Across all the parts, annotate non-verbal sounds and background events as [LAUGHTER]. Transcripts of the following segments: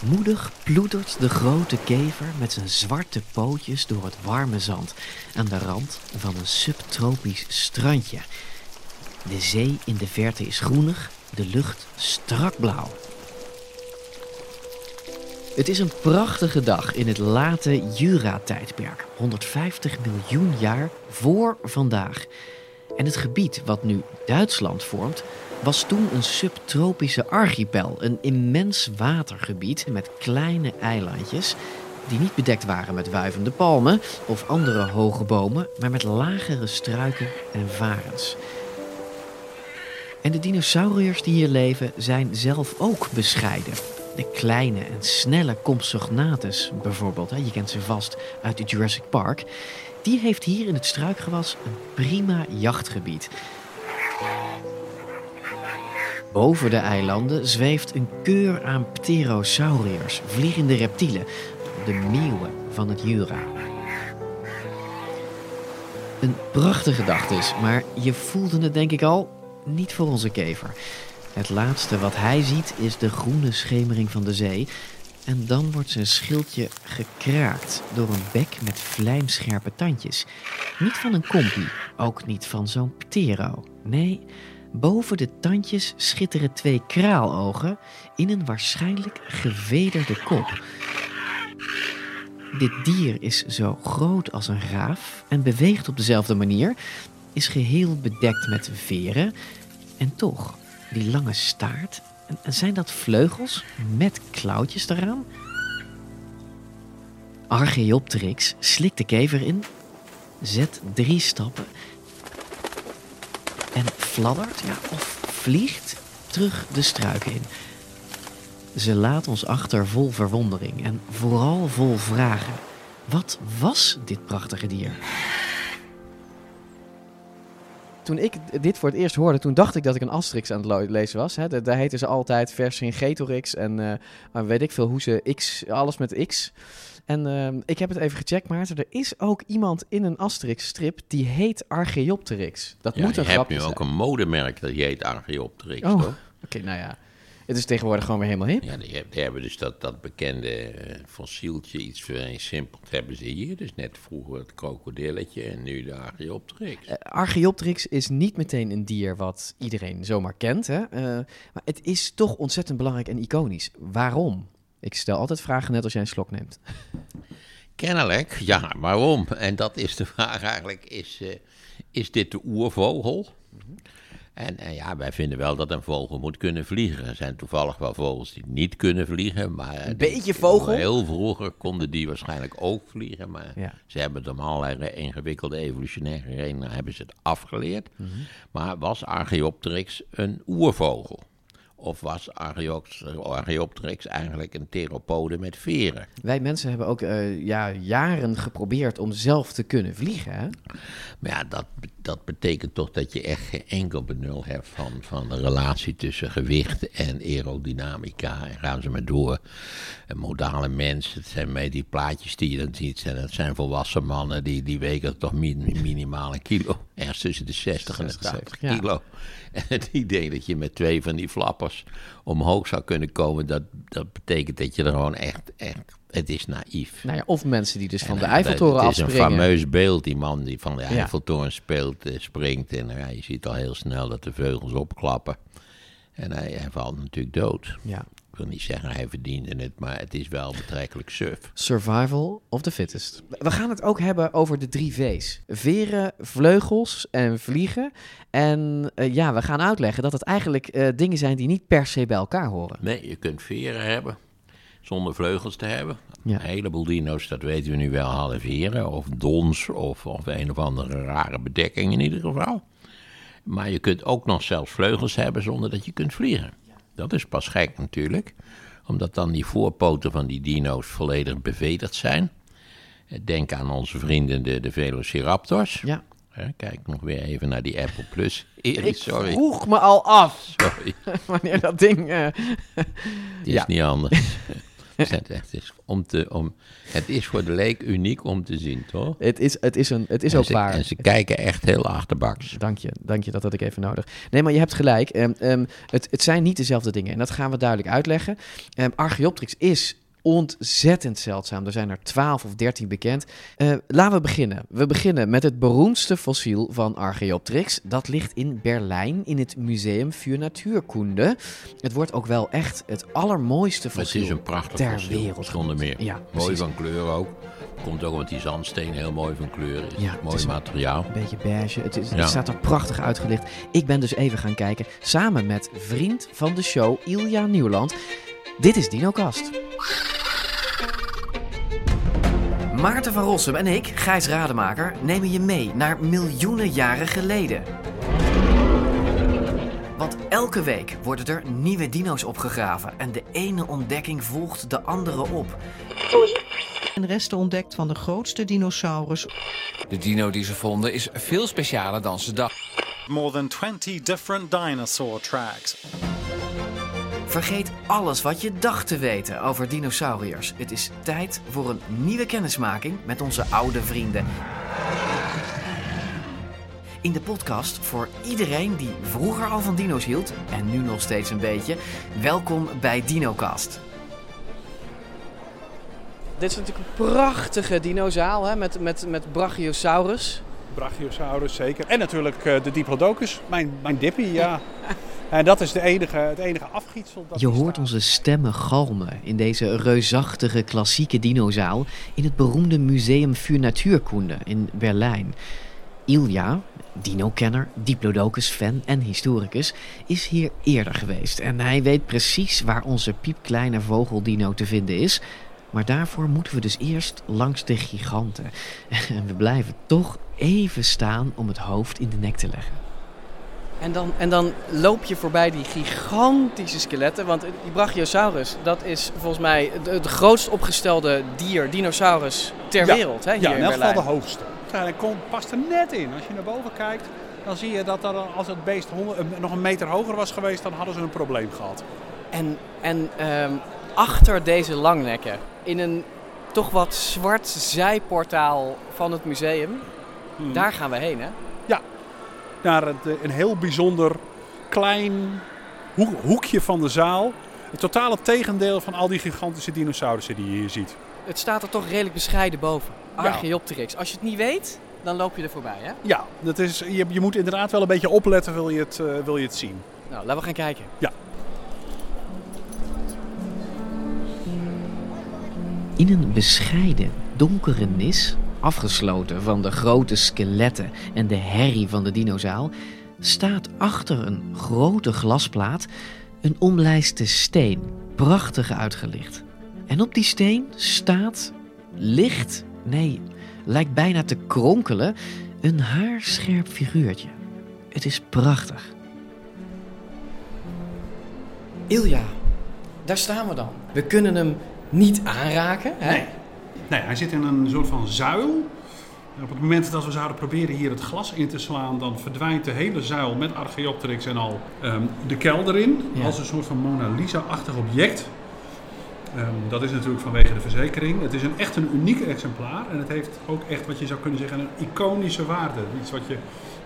Moedig ploetert de grote kever met zijn zwarte pootjes door het warme zand aan de rand van een subtropisch strandje. De zee in de verte is groenig, de lucht strak blauw. Het is een prachtige dag in het late Jura-tijdperk, 150 miljoen jaar voor vandaag. En het gebied wat nu Duitsland vormt, was toen een subtropische archipel, een immens watergebied met kleine eilandjes die niet bedekt waren met wuivende palmen of andere hoge bomen, maar met lagere struiken en varens. En de dinosauriërs die hier leven zijn zelf ook bescheiden. De kleine en snelle Compsognathus bijvoorbeeld, je kent ze vast uit de Jurassic Park, die heeft hier in het struikgewas een prima jachtgebied. Boven de eilanden zweeft een keur aan pterosauriërs, vliegende reptielen, de meeuwen van het Jura. Een prachtige dag dus, maar je voelde het denk ik al niet voor onze kever. Het laatste wat hij ziet is de groene schemering van de zee. En dan wordt zijn schildje gekraakt door een bek met vlijmscherpe tandjes. Niet van een kompie, ook niet van zo'n ptero. Nee, Boven de tandjes schitteren twee kraalogen in een waarschijnlijk gevederde kop. Dit dier is zo groot als een raaf en beweegt op dezelfde manier, is geheel bedekt met veren en toch, die lange staart, en zijn dat vleugels met klauwtjes eraan? Archaeopteryx slikt de kever in, zet drie stappen en fladdert ja, of vliegt terug de struiken in. Ze laat ons achter vol verwondering en vooral vol vragen. Wat was dit prachtige dier? Toen ik dit voor het eerst hoorde, toen dacht ik dat ik een Asterix aan het lezen was. Hè. Daar heten ze altijd Vercingetorix en uh, weet ik veel hoe ze X, alles met X. En uh, ik heb het even gecheckt, Maarten. Er is ook iemand in een Asterix-strip die heet Archaeopteryx. Dat ja, moet een je hebt nu ook een modemerk dat heet Archaeopteryx, oh, toch? Oké, nou ja. Het is tegenwoordig gewoon weer helemaal hip. Ja, die, die hebben dus dat, dat bekende uh, fossieltje, iets vrij simpels, hebben ze hier. Dus net vroeger het krokodilletje en nu de Archaeopteryx. Uh, is niet meteen een dier wat iedereen zomaar kent, hè? Uh, maar het is toch ontzettend belangrijk en iconisch. Waarom? Ik stel altijd vragen net als jij een slok neemt. Kennelijk, ja, waarom? En dat is de [LAUGHS] vraag eigenlijk, is, uh, is dit de oervogel? En, en, ja, wij vinden wel dat een vogel moet kunnen vliegen. Er zijn toevallig wel vogels die niet kunnen vliegen. Maar een beetje vogel? Heel vroeger konden die waarschijnlijk ook vliegen. Maar ja. ze hebben het om allerlei ingewikkelde evolutionaire redenen hebben ze het afgeleerd. Mm -hmm. Maar was Archaeopteryx een oervogel? Of was Archaeopteryx eigenlijk een theropode met veren? Wij mensen hebben ook uh, ja, jaren geprobeerd om zelf te kunnen vliegen. Hè? Maar ja, dat, dat betekent toch dat je echt geen enkel benul hebt van, van de relatie tussen gewicht en aerodynamica. En gaan ze maar door. Modale mensen, het zijn mee die plaatjes die je dan ziet. En dat zijn volwassen mannen die, die wegen toch min, minimaal een kilo. Ergens tussen de 60 en de 80 kilo. Ja. En [LAUGHS] het idee dat je met twee van die flappers omhoog zou kunnen komen, dat, dat betekent dat je er gewoon echt, echt het is naïef. Nou ja, of mensen die dus van de Eiffeltoren afspringen. Het is een fameus beeld, die man die van de Eiffeltoren speelt, uh, springt. En ja, je ziet al heel snel dat de vleugels opklappen. En hij, hij valt natuurlijk dood. Ja. Wil niet zeggen hij verdiende het, maar het is wel betrekkelijk suf. Survival of the fittest. We gaan het ook hebben over de drie V's. Veren, vleugels en vliegen. En uh, ja, we gaan uitleggen dat het eigenlijk uh, dingen zijn die niet per se bij elkaar horen. Nee, je kunt veren hebben zonder vleugels te hebben. Ja. Een heleboel dino's, dat weten we nu wel, halveren. Of dons, of, of een of andere rare bedekking in ieder geval. Maar je kunt ook nog zelfs vleugels hebben zonder dat je kunt vliegen. Dat is pas gek natuurlijk. Omdat dan die voorpoten van die dino's volledig bevederd zijn. Eh, Denk aan onze vrienden de, de Velociraptors. Ja. Kijk nog weer even naar die Apple Plus. [LAUGHS] Erik, Ik sorry. vroeg me al af Sorry. [LAUGHS] wanneer dat ding... eh, [LAUGHS] Het is Ja. niet anders. Het, het, is om te, om, het is voor de leek uniek om te zien, toch? het, is, het is, een, het is en ook ze, waar. En ze kijken echt heel achterbaks. Dank je, dank je, dat had ik even nodig. Nee, maar je hebt gelijk. Ehm, ehm, het, het zijn niet dezelfde dingen. En dat gaan we duidelijk uitleggen. Archaeopteryx is ontzettend zeldzaam. Er zijn er 12 of 13 bekend. Eh, laten we beginnen. We beginnen met het beroemdste fossiel van Archaeopteryx. Dat ligt in Berlijn in het Museum für Natuurkunde. Het wordt ook wel echt het allermooiste Maar het fossiel is een prachtig ter fossiel, wereld. zonder meer. Ja, mooi van kleur ook. Komt ook omdat die zandsteen heel mooi van kleur is. Ja, mooi is materiaal. Een beetje beige. Het, is, Ja. het staat er prachtig uitgelicht. Ik ben dus even gaan kijken samen met vriend van de show Ilja Nieuwland. Dit is DinoCast. Maarten van Rossum en ik, Gijs Rademaker, nemen je mee naar miljoenen jaren geleden. Want elke week worden er nieuwe dino's opgegraven en de ene ontdekking volgt de andere op. en resten ontdekt van de grootste dinosaurus De dino die ze vonden is veel specialer dan ze dachten. More than 20 different dinosaur tracks. Vergeet alles wat je dacht te weten over dinosauriërs. Het is tijd voor een nieuwe kennismaking met onze oude vrienden. In de podcast voor iedereen die vroeger al van dino's hield en nu nog steeds een beetje. Welkom bij DinoCast. Dit is natuurlijk een prachtige dinozaal hè, met, met, met Brachiosaurus. Brachiosaurus zeker. En natuurlijk eh, de Diplodocus, mijn, mijn dippie, ja. [LAUGHS] En dat is de enige, het enige afgietsel. Dat Je hoort onze stemmen galmen in deze reusachtige klassieke dinozaal in het beroemde Museum für Natuurkunde in Berlijn. Ilja, dino-kenner, diplodocus-fan en historicus, is hier eerder geweest. En hij weet precies waar onze piepkleine vogeldino te vinden is. Maar daarvoor moeten we dus eerst langs de giganten. [LAUGHS] En we blijven toch even staan om het hoofd in de nek te leggen. En dan, en dan loop je voorbij die gigantische skeletten. Want die Brachiosaurus, dat is volgens mij het, grootst opgestelde dier, dinosaurus ter Ja, wereld. Hè, hier Ja, in in elk geval de hoogste. Ja, komt, past er net in. Als je naar boven kijkt, dan zie je dat er, als het beest eh, nog een meter hoger was geweest, dan hadden ze een probleem gehad. En, en ehm, achter deze langnekken, in een toch wat zwart zijportaal van het museum, Hmm. daar gaan we heen hè? Naar het, eh, een heel bijzonder klein hoek- hoekje van de zaal. Het totale tegendeel van al die gigantische dinosaurussen die je hier ziet. Het staat er toch redelijk bescheiden boven. Archaeopteryx. Als je het niet weet, dan loop je er voorbij hè? Ja, dat is, je, je moet inderdaad wel een beetje opletten wil je het, eh, wil je het zien. Nou, laten we gaan kijken. Ja. In een bescheiden, donkere nis, afgesloten van de grote skeletten en de herrie van de dinozaal, staat achter een grote glasplaat een omlijste steen, prachtig uitgelicht. En op die steen staat, ligt, nee, lijkt bijna te kronkelen, een haarscherp figuurtje. Het is prachtig. Ilja, daar staan we dan. We kunnen hem niet aanraken. Hè? Nee. Nee, hij zit in een soort van zuil. En op het moment dat we zouden proberen hier het glas in te slaan, dan verdwijnt de hele zuil met Archaeopteryx en al ehm, de kelder in. Ja. Als een soort van Mona Lisa-achtig object. Ehm, dat is natuurlijk vanwege de verzekering. Het is een, echt een uniek exemplaar. En het heeft ook echt wat je zou kunnen zeggen een iconische waarde. Iets wat je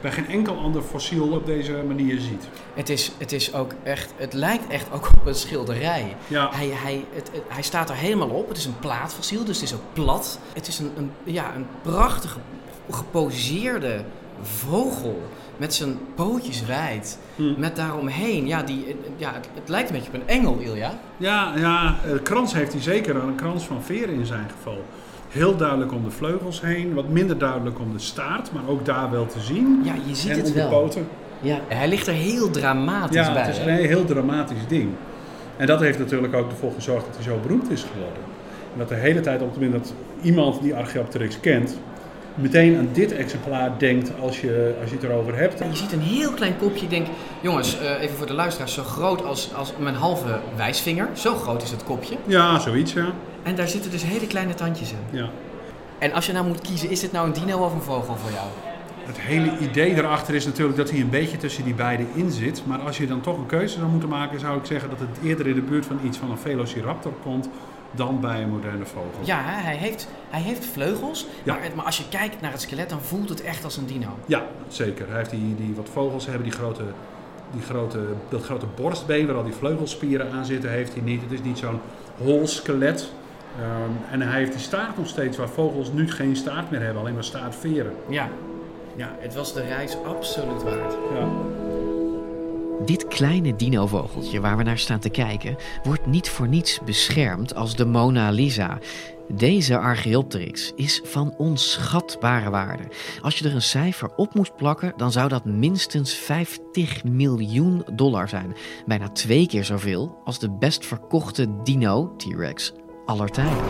bij geen enkel ander fossiel op deze manier ziet. Het, is, het is ook echt, het lijkt echt ook op een schilderij. Ja, Hij, hij, het, het- hij staat er helemaal op. Het is een plaatfossiel, dus het is ook plat. Het is een, een, ja, een prachtige geposeerde vogel met zijn pootjes wijd. Hm. Met daaromheen, ja, die, ja het, het lijkt een beetje op een engel, Ilja. Ja, ja, een krans heeft hij zeker. Een krans van veren in zijn geval. Heel duidelijk om de vleugels heen. Wat minder duidelijk om de staart, maar ook daar wel te zien. Ja, je ziet en het om wel. de poten. Ja, hij ligt er heel dramatisch Ja, bij. het is een heel dramatisch ding. En dat heeft natuurlijk ook ervoor gezorgd dat hij zo beroemd is geworden. En dat de hele tijd op het moment dat iemand die Archaeopteryx kent, meteen aan dit exemplaar denkt als je, als je het erover hebt. Je ziet een heel klein kopje. Ik denk, jongens, uh, even voor de luisteraars, zo groot als, als mijn halve wijsvinger. Zo groot is het kopje. Ja, zoiets, ja. En daar zitten dus hele kleine tandjes in. Ja. En als je nou moet kiezen, is dit nou een dino of een vogel voor jou? Het hele idee erachter is natuurlijk dat hij een beetje tussen die beiden in zit. Maar als je dan toch een keuze zou moeten maken, zou ik zeggen dat het eerder in de buurt van iets van een Velociraptor komt dan bij een moderne vogel. Ja, hij heeft, hij heeft vleugels, ja. maar, maar, als je kijkt naar het skelet, dan voelt het echt als een dino. Ja, zeker. Hij heeft die, die wat vogels hebben, die grote, die grote, dat grote borstbeen waar al die vleugelspieren aan zitten, heeft hij niet. Het is niet zo'n hol skelet. Um, en hij heeft die staart nog steeds, waar vogels nu geen staart meer hebben, alleen maar staartveren. Ja, ja het was de reis absoluut waard. Ja. Dit kleine dinovogeltje waar we naar staan te kijken, wordt niet voor niets beschermd als de Mona Lisa. Deze Archaeopteryx is van onschatbare waarde. Als je er een cijfer op moest plakken, dan zou dat minstens 50 miljoen dollar zijn. Bijna twee keer zoveel als de best verkochte dino, T-Rex, aller tijden.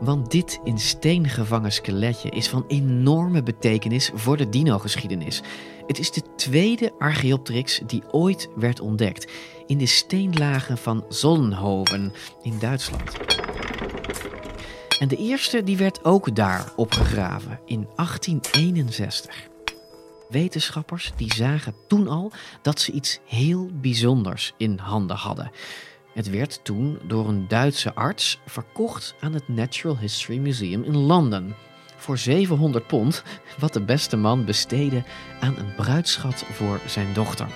Want dit in steen gevangen skeletje is van enorme betekenis voor de dino-geschiedenis. Het is de tweede Archaeopteryx die ooit werd ontdekt in de steenlagen van Solnhoven in Duitsland. En de eerste die werd ook daar opgegraven in 1861. Wetenschappers die zagen toen al dat ze iets heel bijzonders in handen hadden. Het werd toen door een Duitse arts verkocht aan het Natural History Museum in Londen voor 700 pond, wat de beste man besteedde aan een bruidschat voor zijn dochter.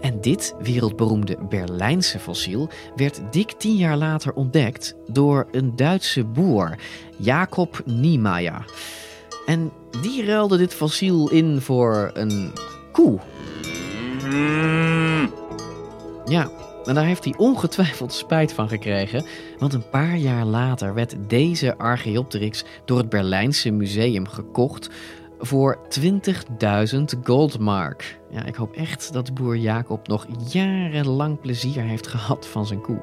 En dit wereldberoemde Berlijnse fossiel werd dik tien jaar later ontdekt door een Duitse boer, Jacob Niemeyer. En die ruilde dit fossiel in voor een koe. Ja, en daar heeft hij ongetwijfeld spijt van gekregen, want een paar jaar later werd deze Archaeopteryx door het Berlijnse museum gekocht voor 20.000 goldmark. Ja, ik hoop echt dat boer Jacob nog jarenlang plezier heeft gehad van zijn koe.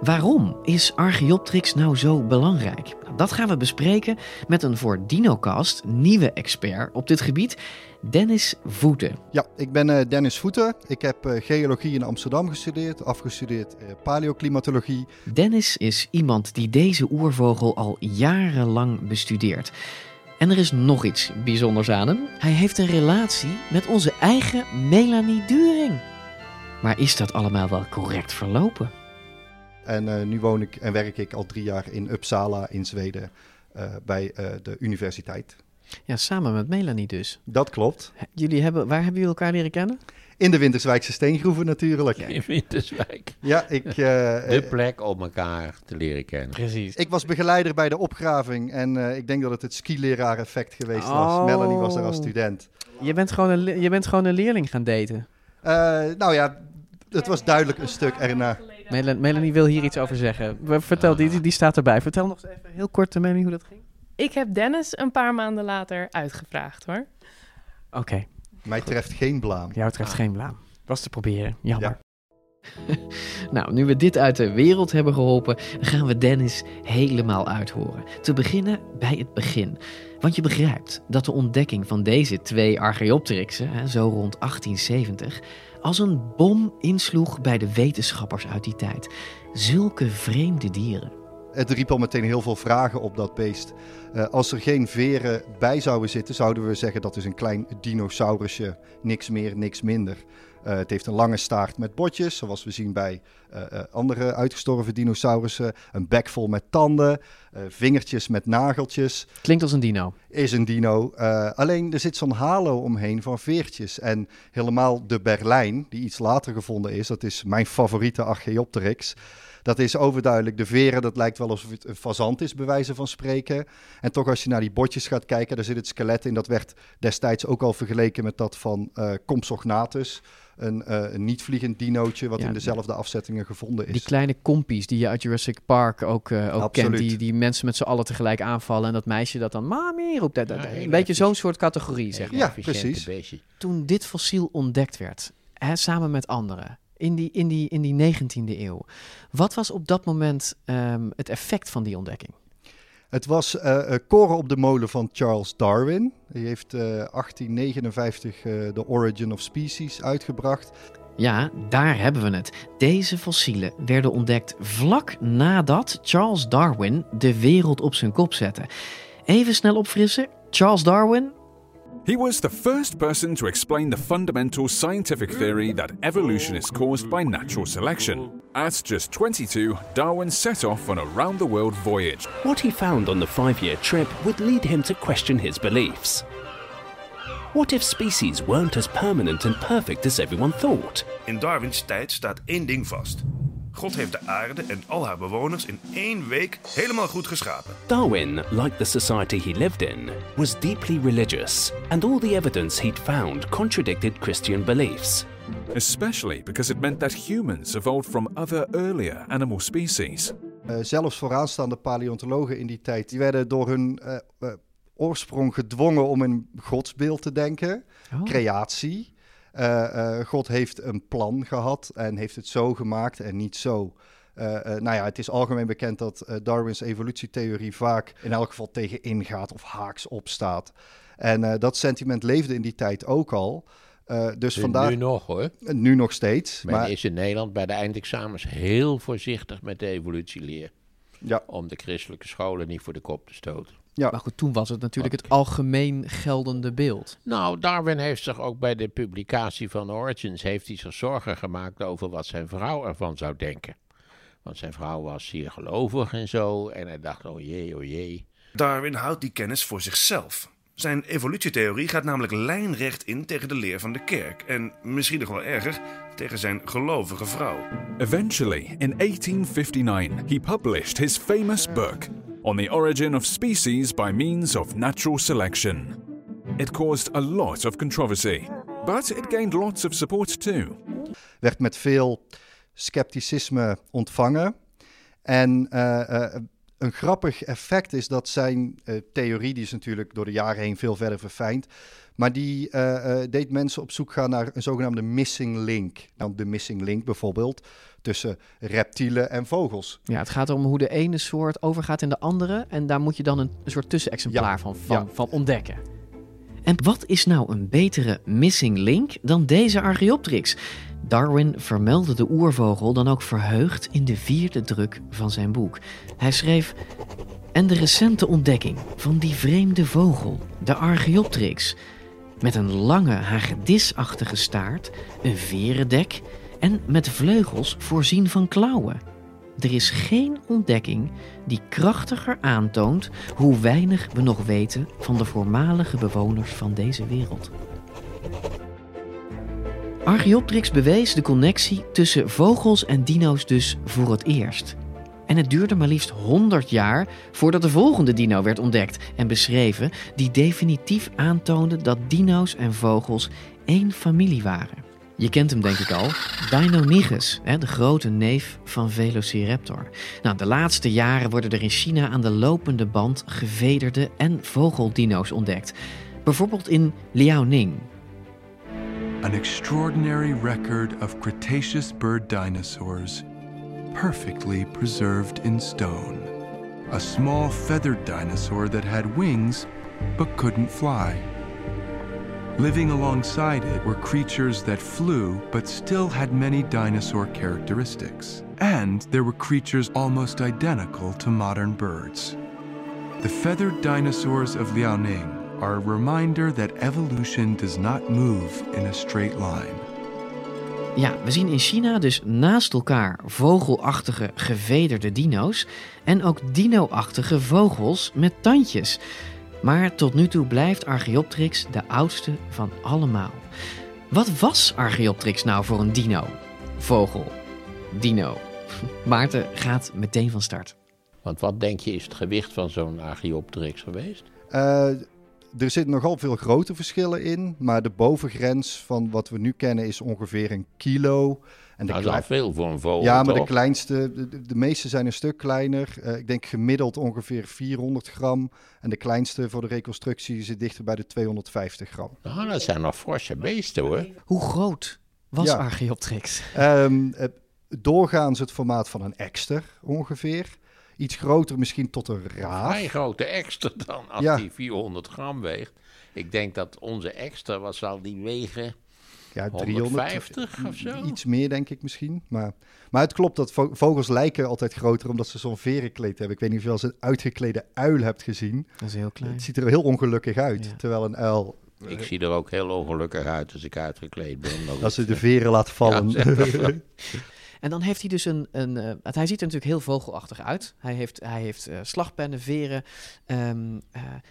Waarom is Archaeopteryx nou zo belangrijk? Nou, dat gaan we bespreken met een voor DinoCast nieuwe expert op dit gebied, Dennis Voeten. Ja, ik ben uh, Dennis Voeten. Ik heb uh, geologie in Amsterdam gestudeerd, afgestudeerd uh, paleoclimatologie. Dennis is iemand die deze oervogel al jarenlang bestudeert. En er is nog iets bijzonders aan hem. Hij heeft een relatie met onze eigen Melanie During. Maar is dat allemaal wel correct verlopen? En nu woon ik en werk ik al drie jaar in Uppsala in Zweden bij de universiteit. Ja, samen met Melanie dus. Dat klopt. Jullie hebben, waar hebben jullie elkaar leren kennen? In de Winterswijkse steengroeven natuurlijk. In Winterswijk. Ja, ik... Uh, de plek om elkaar te leren kennen. Precies. Ik was begeleider bij de opgraving en uh, ik denk dat het het skileraar effect geweest was. Oh. Melanie was er als student. Je bent gewoon een, je bent gewoon een leerling gaan daten? Uh, nou ja, het was duidelijk een stuk erna. Melanie wil hier iets over zeggen. Vertel, die, die staat erbij. Vertel nog eens even heel kort, Melanie, hoe dat ging. Ik heb Dennis een paar maanden later uitgevraagd hoor. Oké. Mij treft geen blaam. Jou treft geen blaam. Was te proberen. Jammer. [LAUGHS] nou, nu we dit uit de wereld hebben geholpen, gaan we Dennis helemaal uithoren. Te beginnen bij het begin. Want je begrijpt dat de ontdekking van deze twee Archaeopteryxen, zo rond 1870, als een bom insloeg bij de wetenschappers uit die tijd. Zulke vreemde dieren het riep al meteen heel veel vragen op dat beest. Uh, als er geen veren bij zouden zitten, zouden we zeggen dat is een klein dinosaurusje. Niks meer, niks minder. Uh, het heeft een lange staart met botjes, zoals we zien bij uh, andere uitgestorven dinosaurussen. Een bek vol met tanden, vingertjes met nageltjes. Klinkt als een dino. Is een dino. alleen er zit zo'n halo omheen van veertjes. En helemaal de Berlijn, die iets later gevonden is, dat is mijn favoriete Archaeopteryx. Dat is overduidelijk. De veren, dat lijkt wel alsof het een fazant is, bij wijze van spreken. En toch als je naar die botjes gaat kijken, daar zit het skelet in. Dat werd destijds ook al vergeleken met dat van uh, Compsognathus. Een, uh, een niet-vliegend dinootje wat Ja, in dezelfde afzettingen gevonden is. Die kleine kompies die je uit Jurassic Park ook, eh, ook kent, die, die mensen met z'n allen tegelijk aanvallen en dat meisje dat dan mami roept. Dat, dat- Ja, een beetje zo'n soort categorie, zeg maar. Ja, precies. beestje. Toen dit fossiel ontdekt werd, hè, samen met anderen, in die, in, die, in die 19e eeuw, wat was op dat moment ehm, het effect van die ontdekking? Het was eh, eh, koren op de molen van Charles Darwin. Die heeft eh 1859 eh The Origin of Species uitgebracht. Ja, daar hebben we het. Deze fossielen werden ontdekt vlak nadat Charles Darwin de wereld op zijn kop zette. Even snel opfrissen. Charles Darwin, He was the first person to explain the fundamental scientific theory that evolution is caused by natural selection. At just 22, Darwin set off on a round the world voyage. What he found on the five year trip would lead him to question his beliefs. What if species weren't as permanent and perfect as everyone thought? In Darwins tijd staat één ding vast. God heeft de aarde en al haar bewoners in één week helemaal goed geschapen. Darwin, like the society he lived in, was deeply religious, and all the evidence he'd found contradicted Christian beliefs. Especially because it meant that humans evolved from other earlier animal species. Eh, zelfs vooraanstaande paleontologen in die tijd, die werden door hun eh, eh, oorsprong gedwongen om een godsbeeld te denken. Oh. Creatie. Eh, eh, God heeft een plan gehad en heeft het zo gemaakt en niet zo. Eh, nou ja, het is algemeen bekend dat Darwins evolutietheorie vaak in elk geval tegen ingaat of haaks opstaat. En dat sentiment leefde in die tijd ook al. Dus Nu- vandaar. Nu nog hoor. Nu nog steeds. Men Maar is in Nederland bij de eindexamens heel voorzichtig met de evolutieleer. Ja. Om de christelijke scholen niet voor de kop te stoten. Ja. Maar goed, toen was het natuurlijk het algemeen geldende beeld. Nou, Darwin heeft zich ook bij de publicatie van Origins... heeft hij zich zorgen gemaakt over wat zijn vrouw ervan zou denken. Want zijn vrouw was zeer gelovig en zo. En hij dacht, oh jee, oh jee. Darwin houdt die kennis voor zichzelf. Zijn evolutietheorie gaat namelijk lijnrecht in tegen de leer van de kerk. En misschien nog wel erger, tegen zijn gelovige vrouw. Eventually, in 1859, he published his famous book on the origin of species by means of natural selection. It caused a lot of controversy, but it gained lots of support too. werd met veel scepticisme ontvangen. En eh, eh, een grappig effect is dat zijn eh, theorie, die is natuurlijk door de jaren heen veel verder verfijnd, maar die eh, eh, deed mensen op zoek gaan naar een zogenaamde missing link. Nou, de missing link bijvoorbeeld tussen reptielen en vogels. Ja, het gaat om hoe de ene soort overgaat in de andere. En daar moet je dan een, een soort tussenexemplaar Ja, van, van, ja. van ontdekken. En wat is nou een betere missing link dan deze Archaeopteryx? Darwin vermeldde de oervogel dan ook verheugd in de vierde druk van zijn boek. Hij schreef: En de recente ontdekking van die vreemde vogel, de Archaeopteryx, met een lange hagedisachtige staart, een verendek en met vleugels voorzien van klauwen. Er is geen ontdekking die krachtiger aantoont hoe weinig we nog weten van de voormalige bewoners van deze wereld. Archaeopteryx bewees de connectie tussen vogels en dino's dus voor het eerst. En het duurde maar liefst 100 jaar voordat de volgende dino werd ontdekt en beschreven, die definitief aantoonde dat dino's en vogels één familie waren. Je kent hem denk ik al, Deinonychus, de grote neef van Velociraptor. Nou, de laatste jaren worden er in China aan de lopende band gevederde en vogeldino's ontdekt. Bijvoorbeeld in Liaoning, An extraordinary record of Cretaceous bird dinosaurs, perfectly preserved in stone. A small feathered dinosaur that had wings but couldn't fly. Living alongside it were creatures that flew but still had many dinosaur characteristics. And there were creatures almost identical to modern birds. The feathered dinosaurs of Liaoning are a reminder that evolution does not move in a straight line. Ja, we zien in China dus naast elkaar vogelachtige gevederde dino's en ook dino-achtige vogels met tandjes. Maar tot nu toe blijft Archaeopteryx de oudste van allemaal. Wat was Archaeopteryx nou voor een dino? Vogel. Dino. [LAUGHS] Maarten gaat meteen van start. Want wat denk je is het gewicht van zo'n Archaeopteryx geweest? Uh, er zitten nogal veel grote verschillen in, maar de bovengrens van wat we nu kennen is ongeveer een kilo. En de dat is al veel voor een vogel. Ja, maar toch? de kleinste, de, de, meeste zijn een stuk kleiner. Uh, ik denk gemiddeld ongeveer 400 gram. En de kleinste voor de reconstructie zit dichter bij de 250 gram. Nou, dat zijn nog forse beesten hoor. Hoe groot was ja. Um, uh, doorgaans het formaat van een ekster ongeveer. Iets groter misschien tot een raaf. Vrij grote ekster dan als ja. die 400 gram weegt. Ik denk dat onze ekster, wat zal die wegen? Ja, 350 of zo? Iets meer denk ik misschien. Maar, maar het klopt dat vogels lijken altijd groter omdat ze zo'n verenkleed hebben. Ik weet niet of je wel eens een uitgeklede uil hebt gezien. Dat is heel klein. Het ziet er heel ongelukkig uit. Ja. Terwijl een uil ik zie er ook heel ongelukkig uit als ik uitgekleed ben. Als ze de veren laat vallen. Ja, [LAUGHS] en dan heeft hij dus een. een uh, hij ziet er natuurlijk heel vogelachtig uit. Hij heeft, hij heeft uh, slagpennen, veren. Um, uh,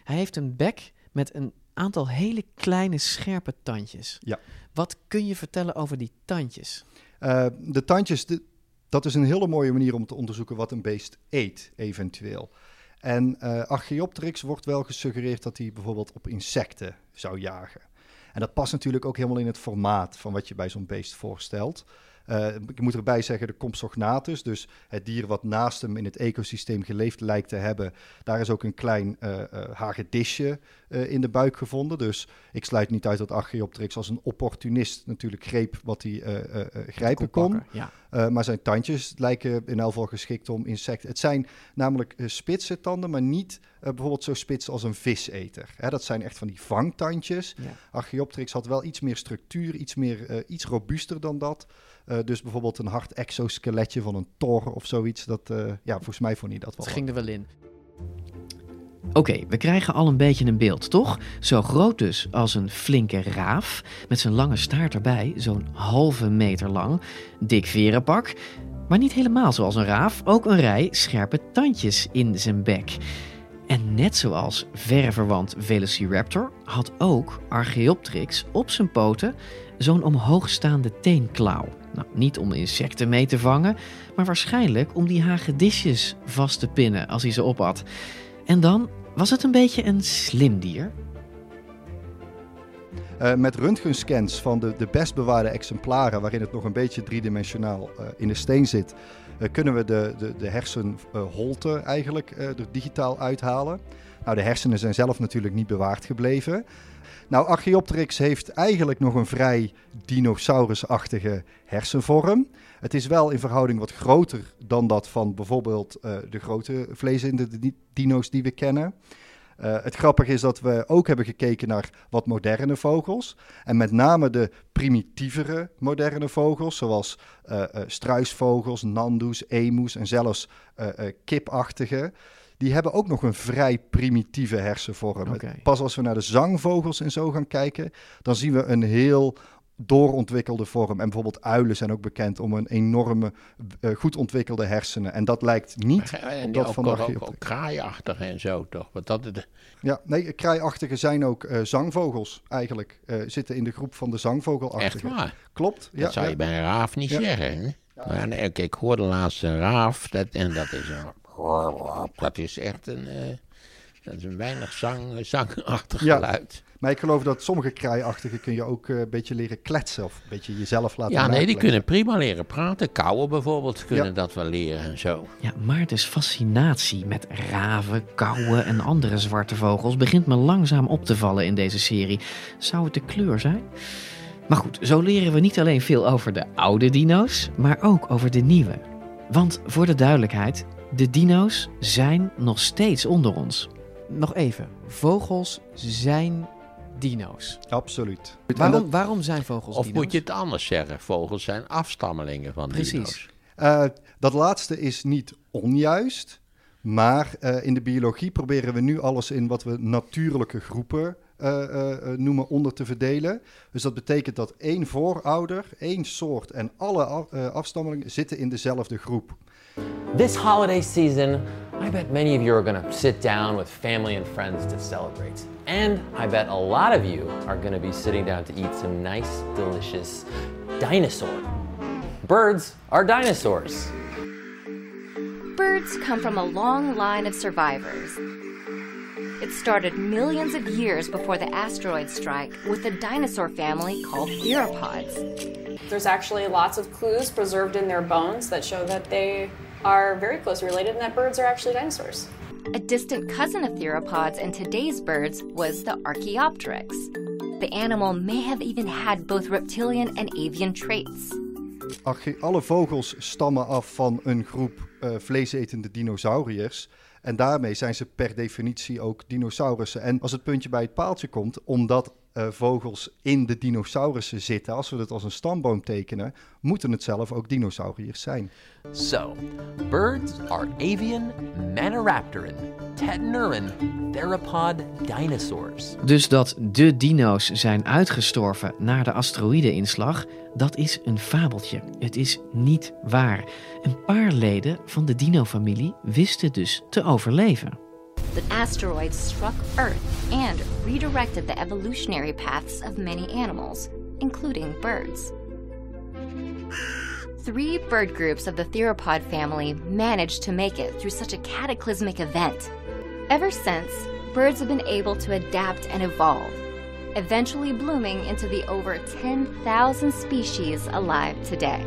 hij heeft een bek met een aantal hele kleine scherpe tandjes. Ja. Wat kun je vertellen over die tandjes? de tandjes, de, dat is een hele mooie manier om te onderzoeken wat een beest eet, eventueel. En uh, Archaeopteryx wordt wel gesuggereerd dat hij bijvoorbeeld op insecten zou jagen. En dat past natuurlijk ook helemaal in het formaat van wat je bij zo'n beest voorstelt. Uh, ik moet erbij zeggen, de Compsognathus, dus het dier wat naast hem in het ecosysteem geleefd lijkt te hebben, daar is ook een klein uh, uh, hagedisje in de buik gevonden. Dus ik sluit niet uit dat Archaeopteryx als een opportunist natuurlijk greep wat hij grijpen kon. Pakken, ja. maar zijn tandjes lijken in elk geval geschikt om insecten. Het zijn namelijk spitse tanden, maar niet bijvoorbeeld zo spits als een viseter. Hè, dat zijn echt van die vangtandjes. Ja. Archaeopteryx had wel iets meer structuur, iets, meer, iets robuuster dan dat. Uh, dus bijvoorbeeld een hard exoskeletje van een tor of zoiets. Dat, uh, ja, volgens mij vond hij dat wel. Het ging er wel in. Oké, okay, we krijgen al een beetje een beeld, toch? Zo groot dus als een flinke raaf, met zijn lange staart erbij, zo'n halve meter lang, dik verenpak, maar niet helemaal zoals een raaf, ook een rij scherpe tandjes in zijn bek. En net zoals verre verwant Velociraptor had ook Archaeopteryx op zijn poten zo'n omhoogstaande teenklauw. Nou, niet om insecten mee te vangen, maar waarschijnlijk om die hagedisjes vast te pinnen als hij ze opat. En dan was het een beetje een slim dier. Uh, met röntgenscans van de, de best bewaarde exemplaren, waarin het nog een beetje driedimensionaal uh, in de steen zit, uh, kunnen we de, de, de hersenholte eigenlijk digitaal uithalen. Nou, de hersenen zijn zelf natuurlijk niet bewaard gebleven. Nou, Archaeopteryx heeft eigenlijk nog een vrij dinosaurusachtige hersenvorm. Het is wel in verhouding wat groter dan dat van bijvoorbeeld uh, de grote vleesende dino's die we kennen. Uh, het grappige is dat we ook hebben gekeken naar wat moderne vogels. En met name de primitievere moderne vogels, zoals uh, struisvogels, nandoes, emus en zelfs kipachtige die hebben ook nog een vrij primitieve hersenvorm. Okay. Pas als we naar de zangvogels en zo gaan kijken, dan zien we een heel doorontwikkelde vorm. En bijvoorbeeld uilen zijn ook bekend om een enorme, uh, goed ontwikkelde hersenen. En dat lijkt niet en dat ook, van ook, ook, en zo, toch? Want dat is Ja, nee, kraaiachtige zijn ook uh, zangvogels eigenlijk. Uh, zitten in de groep van de zangvogelachtige. Echt waar? Klopt. Dat ja, zou ja. je bij een raaf niet Ja. zeggen, hè? Maar nee, ik, ik hoorde laatst een raaf, dat, en dat is een... Dat is echt een... eh, dat is een weinig zang, zangachtig Ja. geluid. Maar ik geloof dat sommige kraaiachtigen kun je ook eh, een beetje leren kletsen. Of een beetje jezelf laten Ja, nee, die kunnen prima leren praten. Kauwen bijvoorbeeld kunnen Ja. dat wel leren en zo. Ja, Maartens fascinatie met raven, kauwen en andere zwarte vogels begint me langzaam op te vallen in deze serie. Zou het de kleur zijn? Maar goed, zo leren we niet alleen veel over de oude dino's, maar ook over de nieuwe. Want voor de duidelijkheid, de dino's zijn nog steeds onder ons. Nog even, vogels zijn dino's. Absoluut. Waarom, waarom zijn vogels Of dino's? moet je het anders zeggen? Vogels zijn afstammelingen van Precies. dino's. Eh, dat laatste is niet onjuist. Maar eh, in de biologie proberen we nu alles in wat we natuurlijke groepen Eh, eh, eh, noemen onder te verdelen. Dus dat betekent dat één voorouder, één soort en alle af- eh, afstammelingen zitten in dezelfde groep. This holiday season, I bet many of you are going to sit down with family and friends to celebrate. And I bet a lot of you are going to be sitting down to eat some nice, delicious dinosaur. Birds are dinosaurs. Birds come from a long line of survivors. It started millions of years before the asteroid strike with a dinosaur family called theropods. There's actually lots of clues preserved in their bones that show that they are very closely related and that birds are actually dinosaurs. A distant cousin of theropods and today's birds was the Archaeopteryx. The animal may have even had both reptilian and avian traits. Alle vogels stammen af van een groep eh, vleesetende dinosauriërs. En daarmee zijn ze per definitie ook dinosaurussen. En als het puntje bij het paaltje komt, omdat eh, vogels in de dinosaurussen zitten, als we het als een stamboom tekenen, moeten het zelf ook dinosauriërs zijn. So, birds are avian, maniraptoran, tetanurran, theropod dinosaurs. Dus dat de dino's zijn uitgestorven na de asteroïdeninslag, dat is een fabeltje. Het is niet waar. Een paar leden van de dino-familie wisten dus te overleven. The asteroid struck Earth and redirected the evolutionary paths of many animals, including birds. Three bird groups of the theropod family managed to make it through such a cataclysmic event. Ever since, birds have been able to adapt and evolve, eventually blooming into the over 10,000 species alive today.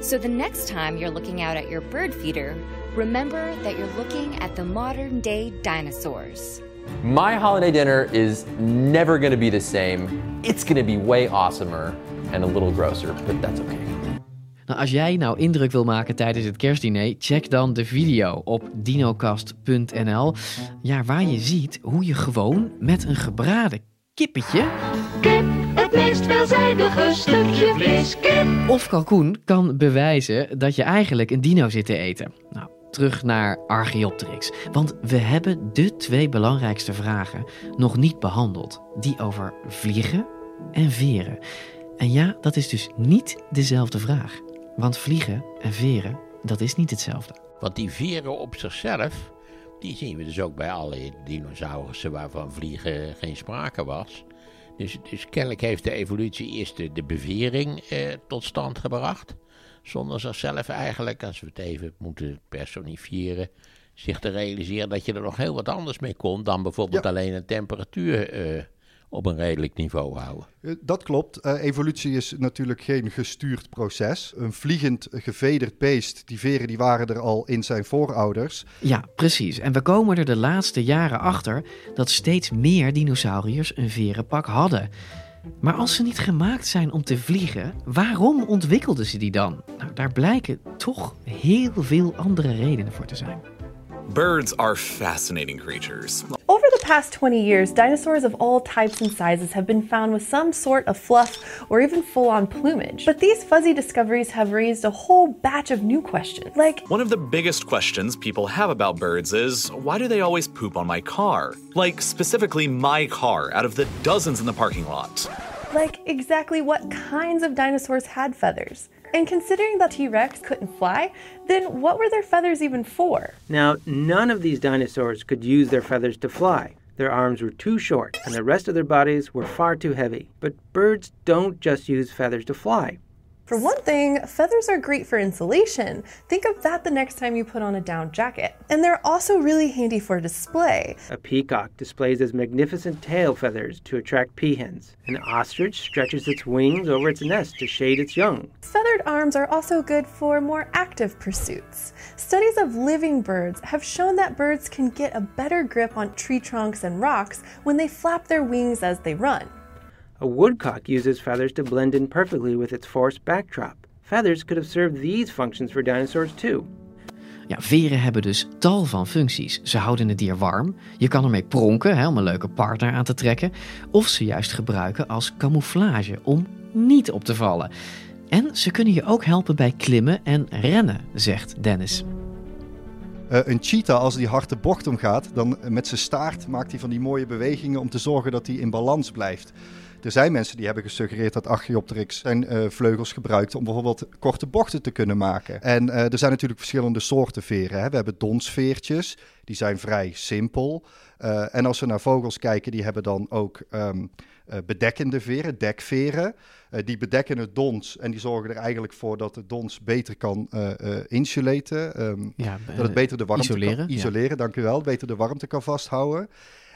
So the next time you're looking out at your bird feeder, remember that you're looking at the modern day dinosaurs. My holiday dinner is never going to be the same. It's going to be way awesomer and a little grosser, but that's okay. Nou, als jij nou indruk wil maken tijdens het kerstdiner, check dan de video op dinocast.nl. Ja, waar je ziet hoe je gewoon met een gebraden kippetje Het meest veelzijdige stukje vlees. Kip. of kalkoen kan bewijzen dat je eigenlijk een dino zit te eten. Nou, terug naar Archaeopteryx. Want we hebben de twee belangrijkste vragen nog niet behandeld. Die over vliegen en veren. En ja, dat is dus niet dezelfde vraag. Want vliegen en veren, dat is niet hetzelfde. Want die veren op zichzelf, die zien we dus ook bij alle dinosaurussen waarvan vliegen geen sprake was. Dus, dus kennelijk heeft de evolutie eerst de, de bevering eh, tot stand gebracht. Zonder zichzelf eigenlijk, als we het even moeten personifiëren, zich te realiseren dat je er nog heel wat anders mee kon dan bijvoorbeeld alleen een temperatuur eh, op een redelijk niveau houden. Eh, Dat klopt. Eh, evolutie is natuurlijk geen gestuurd proces. Een vliegend gevederd beest, die veren die waren er al in zijn voorouders. Ja, precies. En we komen er de laatste jaren achter dat steeds meer dinosauriërs een verenpak hadden. Maar als ze niet gemaakt zijn om te vliegen, waarom ontwikkelden ze die dan? Nou, daar blijken toch heel veel andere redenen voor te zijn. Birds are fascinating creatures. Over the past 20 years, dinosaurs of all types and sizes have been found with some sort of fluff or even full on plumage. But these fuzzy discoveries have raised a whole batch of new questions. Like, One of the biggest questions people have about birds is why do they always poop on my car? Like, specifically my car, out of the dozens in the parking lot. like exactly what kinds of dinosaurs had feathers? And considering that T Rex couldn't fly, then what were their feathers even for? Now, none of these dinosaurs could use their feathers to fly. Their arms were too short, and the rest of their bodies were far too heavy. But birds don't just use feathers to fly. For one thing, feathers are great for insulation. Think of that the next time you put on a down jacket. And they're also really handy for display. A peacock displays its magnificent tail feathers to attract peahens. An ostrich stretches its wings over its nest to shade its young. Feathered arms are also good for more active pursuits. Studies of living birds have shown that birds can get a better grip on tree trunks and rocks when they flap their wings as they run. A woodcock uses feathers to blend in perfectly with its forest backdrop. Feathers could have served these functions for dinosaurs too. Ja, veren hebben dus tal van functies. Ze houden het dier warm. Je kan ermee pronken hè, om een leuke partner aan te trekken. Of ze juist gebruiken als camouflage om niet op te vallen. En ze kunnen je ook helpen bij klimmen en rennen, zegt Dennis. Eh, een cheetah, als die hard de bocht omgaat, dan met zijn staart maakt hij van die mooie bewegingen om te zorgen dat hij in balans blijft. Er zijn mensen die hebben gesuggereerd dat Archaeopteryx zijn eh, vleugels gebruikt om bijvoorbeeld korte bochten te kunnen maken. En eh, er zijn natuurlijk verschillende soorten veren. Hè. We hebben donsveertjes, die zijn vrij simpel. Uh, en als we naar vogels kijken, die hebben dan ook um, uh, bedekkende veren, dekveren. Die bedekken het dons en die zorgen er eigenlijk voor dat de dons beter kan insulaten. Um, ja, dat het beter de warmte isoleren, kan isoleren, ja. dank u wel. Beter de warmte kan vasthouden.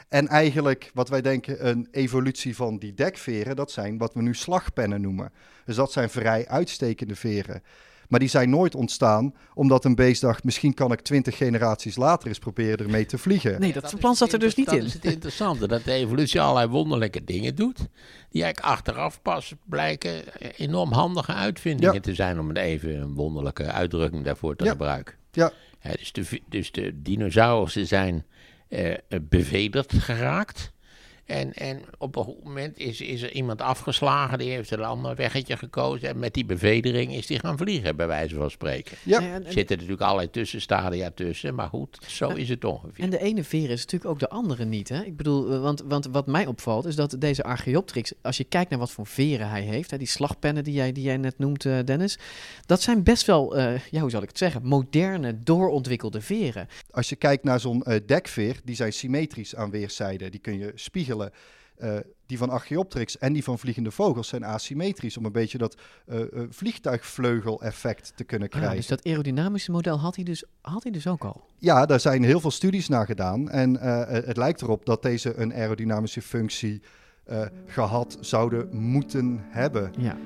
En eigenlijk wat wij denken een evolutie van die dekveren, dat zijn wat we nu slagpennen noemen. Dus dat zijn vrij uitstekende veren. Maar die zijn nooit ontstaan omdat een beest dacht... misschien kan ik twintig generaties later eens proberen ermee te vliegen. Nee, dat, dat plan zat er dus niet dat in. Dat is het interessante, dat de evolutie allerlei wonderlijke dingen doet... die eigenlijk achteraf pas blijken enorm handige uitvindingen ja. te zijn... om even een wonderlijke uitdrukking daarvoor te ja. gebruiken. Ja. ja dus, de, dus de dinosaurussen zijn uh, bevederd geraakt... En, en op een goed moment is, is er iemand afgeslagen, die heeft een ander weggetje gekozen. En met die bevedering is die gaan vliegen, bij wijze van spreken. Ja. Er zitten natuurlijk allerlei tussenstadia tussen, maar goed, zo is het ongeveer. En de ene veer is natuurlijk ook de andere niet. Hè? Ik bedoel, want, want wat mij opvalt is dat deze Archaeopteryx, als je kijkt naar wat voor veren hij heeft, hè, die slagpennen die jij, die jij net noemt, uh, Dennis, dat zijn best wel, uh, ja, hoe zal ik het zeggen, moderne, doorontwikkelde veren. Als je kijkt naar zo'n uh, dekveer, die zijn symmetrisch aan weerszijden. Die kun je spiegelen. Uh, die van Archaeopteryx en die van vliegende vogels zijn asymmetrisch. Om een beetje dat uh, vliegtuigvleugel-effect te kunnen krijgen. Ah, dus dat aerodynamische model had hij, dus, had hij dus ook al? Ja, daar zijn heel veel studies naar gedaan. En het lijkt erop dat deze een aerodynamische functie gehad zouden moeten hebben. Ja.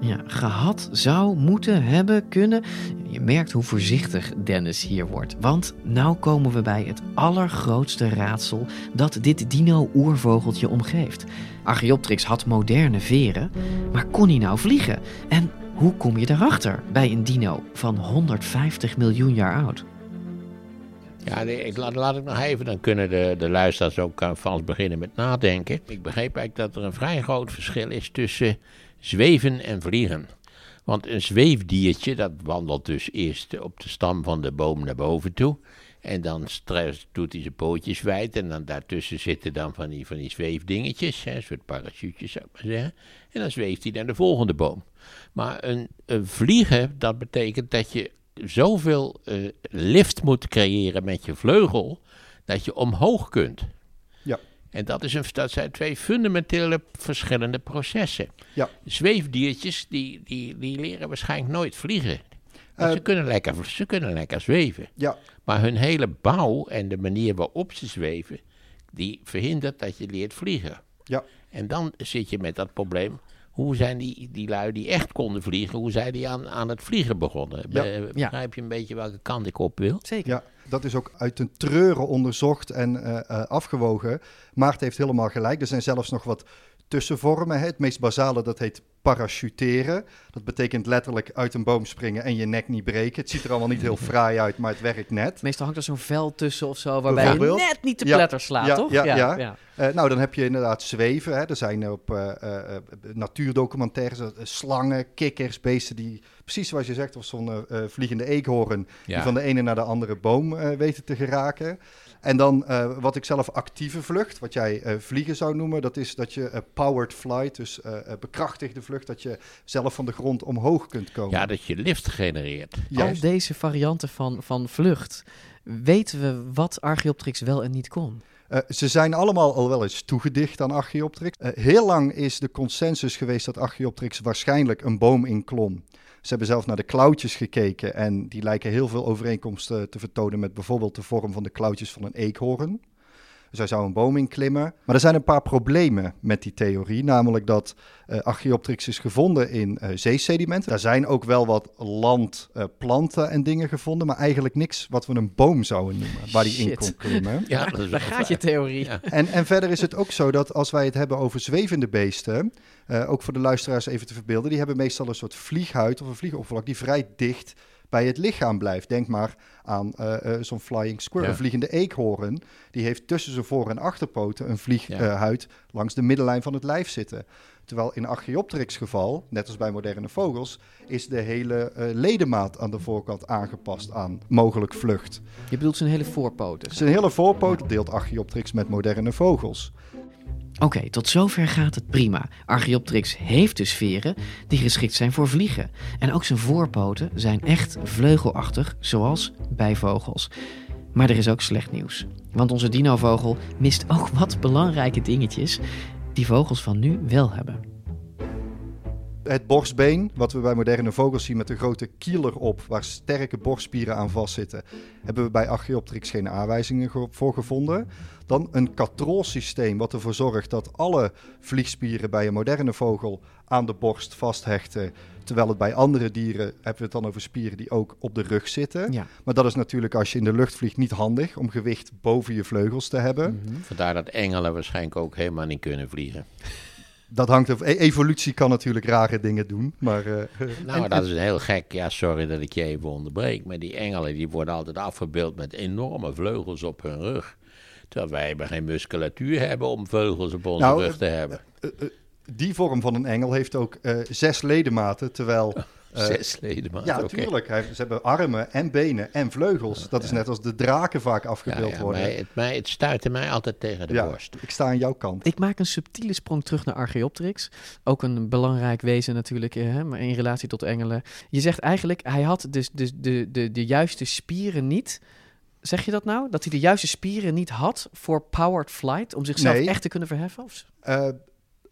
Ja, gehad zou moeten hebben kunnen. Je merkt hoe voorzichtig Dennis hier wordt. Want nou komen we bij het allergrootste raadsel dat dit dino-oervogeltje omgeeft. Archaeopteryx had moderne veren, maar kon hij nou vliegen? En hoe kom je daarachter bij een dino van 150 miljoen jaar oud? Ja, nee, ik, laat, laat ik nog even, dan kunnen de, de luisteraars ook vast beginnen met nadenken. Ik begreep eigenlijk dat er een vrij groot verschil is tussen zweven en vliegen. Want een zweefdiertje, dat wandelt dus eerst op de stam van de boom naar boven toe. En dan doet hij zijn pootjes wijd. En dan daartussen zitten dan van die, van die zweefdingetjes. Hè, een soort parachutjes zou ik maar zeggen. En dan zweeft hij naar de volgende boom. Maar een, vliegen, dat betekent dat je zoveel uh, lift moet creëren met je vleugel. dat je omhoog kunt. En dat, is een, dat zijn twee fundamentele verschillende processen. Ja. Zweefdiertjes die, die, die leren waarschijnlijk nooit vliegen. Uh, ze, kunnen lekker, ze kunnen lekker zweven. Ja. Maar hun hele bouw en de manier waarop ze zweven, die verhindert dat je leert vliegen. Ja. En dan zit je met dat probleem. Hoe zijn die, die lui die echt konden vliegen, hoe zijn die aan, aan het vliegen begonnen? Ja. Be, begrijp je een beetje welke kant ik op wil? Zeker. Ja, dat is ook uit een treuren onderzocht en uh, uh, afgewogen. Maarten heeft helemaal gelijk. Er zijn zelfs nog wat tussenvormen. Hè. Het meest basale, dat heet parachuteren. Dat betekent letterlijk uit een boom springen en je nek niet breken. Het ziet er allemaal niet heel [LAUGHS] fraai uit, maar het werkt net. Meestal hangt er zo'n vel tussen of zo, waarbij je net niet de pletter slaat, ja, toch? Ja, ja. ja. Uh, nou, dan heb je inderdaad zweven. Hè. Er zijn op uh, uh, natuurdocumentaires slangen, kikkers, beesten die, precies zoals je zegt, of zo'n vliegende eekhoorn, Ja. die van de ene naar de andere boom weten te geraken. En dan uh, wat ik zelf actieve vlucht, wat jij uh, vliegen zou noemen, dat is dat je uh, powered flight, dus bekrachtigde vlucht, dat je zelf van de grond omhoog kunt komen. Ja, dat je lift genereert. Al deze varianten van, van vlucht, weten we wat Archaeopteryx wel en niet kon? Uh, ze zijn allemaal al wel eens toegedicht aan Archaeopteryx. Uh, heel lang is de consensus geweest dat Archaeopteryx waarschijnlijk een boom inklom. Ze hebben zelf naar de klauwtjes gekeken en die lijken heel veel overeenkomsten te vertonen met bijvoorbeeld de vorm van de klauwtjes van een eekhoorn. Dus hij zou een boom inklimmen. Maar er zijn een paar problemen met die theorie. Namelijk dat uh, Archaeopteryx is gevonden in uh, zeesedimenten. Daar zijn ook wel wat landplanten uh, en dingen gevonden. Maar eigenlijk niks wat we een boom zouden noemen. Waar die in kon klimmen. [LAUGHS] Ja, dat is Daar gaat je theorie. Ja. En, en verder is het ook zo dat als wij het hebben over zwevende beesten. Uh, ook voor de luisteraars even te verbeelden. Die hebben meestal een soort vlieghuid of een vliegoppervlak die vrij dicht bij het lichaam blijft. Denk maar aan uh, uh, zo'n flying squirrel, Ja. een vliegende eekhoorn. Die heeft tussen zijn voor- en achterpoten een vlieghuid Ja. huid langs de middenlijn van het lijf zitten. Terwijl in Archaeopteryx geval, net als bij moderne vogels, is de hele uh, ledemaat aan de voorkant aangepast aan mogelijk vlucht. Je bedoelt zijn hele voorpoten. Zijn hele voorpoot deelt Archaeopteryx met moderne vogels. Oké, tot zover gaat het prima. Archaeopteryx heeft dus veren die geschikt zijn voor vliegen. En ook zijn voorpoten zijn echt vleugelachtig, zoals bij vogels. Maar er is ook slecht nieuws. Want onze dinovogel mist ook wat belangrijke dingetjes die vogels van nu wel hebben. Het borstbeen, wat we bij moderne vogels zien met de grote kieler op, waar sterke borstspieren aan vastzitten, hebben we bij Archaeopteryx geen aanwijzingen ge- voor gevonden. Dan een katrolsysteem, wat ervoor zorgt dat alle vliegspieren bij een moderne vogel aan de borst vasthechten. Terwijl het bij andere dieren, hebben we het dan over spieren die ook op de rug zitten. Ja. Maar dat is natuurlijk als je in de lucht vliegt niet handig om gewicht boven je vleugels te hebben. Vandaar dat engelen waarschijnlijk ook helemaal niet kunnen vliegen. Dat hangt er. e- Evolutie kan natuurlijk rare dingen doen, maar. eh, Nou, en- dat is heel gek. Ja, sorry dat ik je even onderbreek. Maar die engelen die worden altijd afgebeeld met enorme vleugels op hun rug. Terwijl wij hebben geen musculatuur hebben om vleugels op onze Nou, rug te hebben. eh, eh, die vorm van een engel heeft ook eh, zes ledematen, terwijl... [LAUGHS] eh, Zes ledematen, Ja, natuurlijk. Ze hebben armen en benen en vleugels. Dat is net als de draken vaak afgebeeld ja, worden. mij, het, mij, het stuitte mij altijd tegen de Ja, borst. ik sta aan jouw kant. Ik maak een subtiele sprong terug naar Archaeopteryx. Ook een belangrijk wezen natuurlijk, eh, hè, maar in relatie tot engelen. Je zegt eigenlijk, hij had dus de, de, de, de juiste spieren niet. Zeg je dat nou? Dat hij de juiste spieren niet had voor powered flight, om zichzelf Nee. echt te kunnen verheffen? Of? Eh,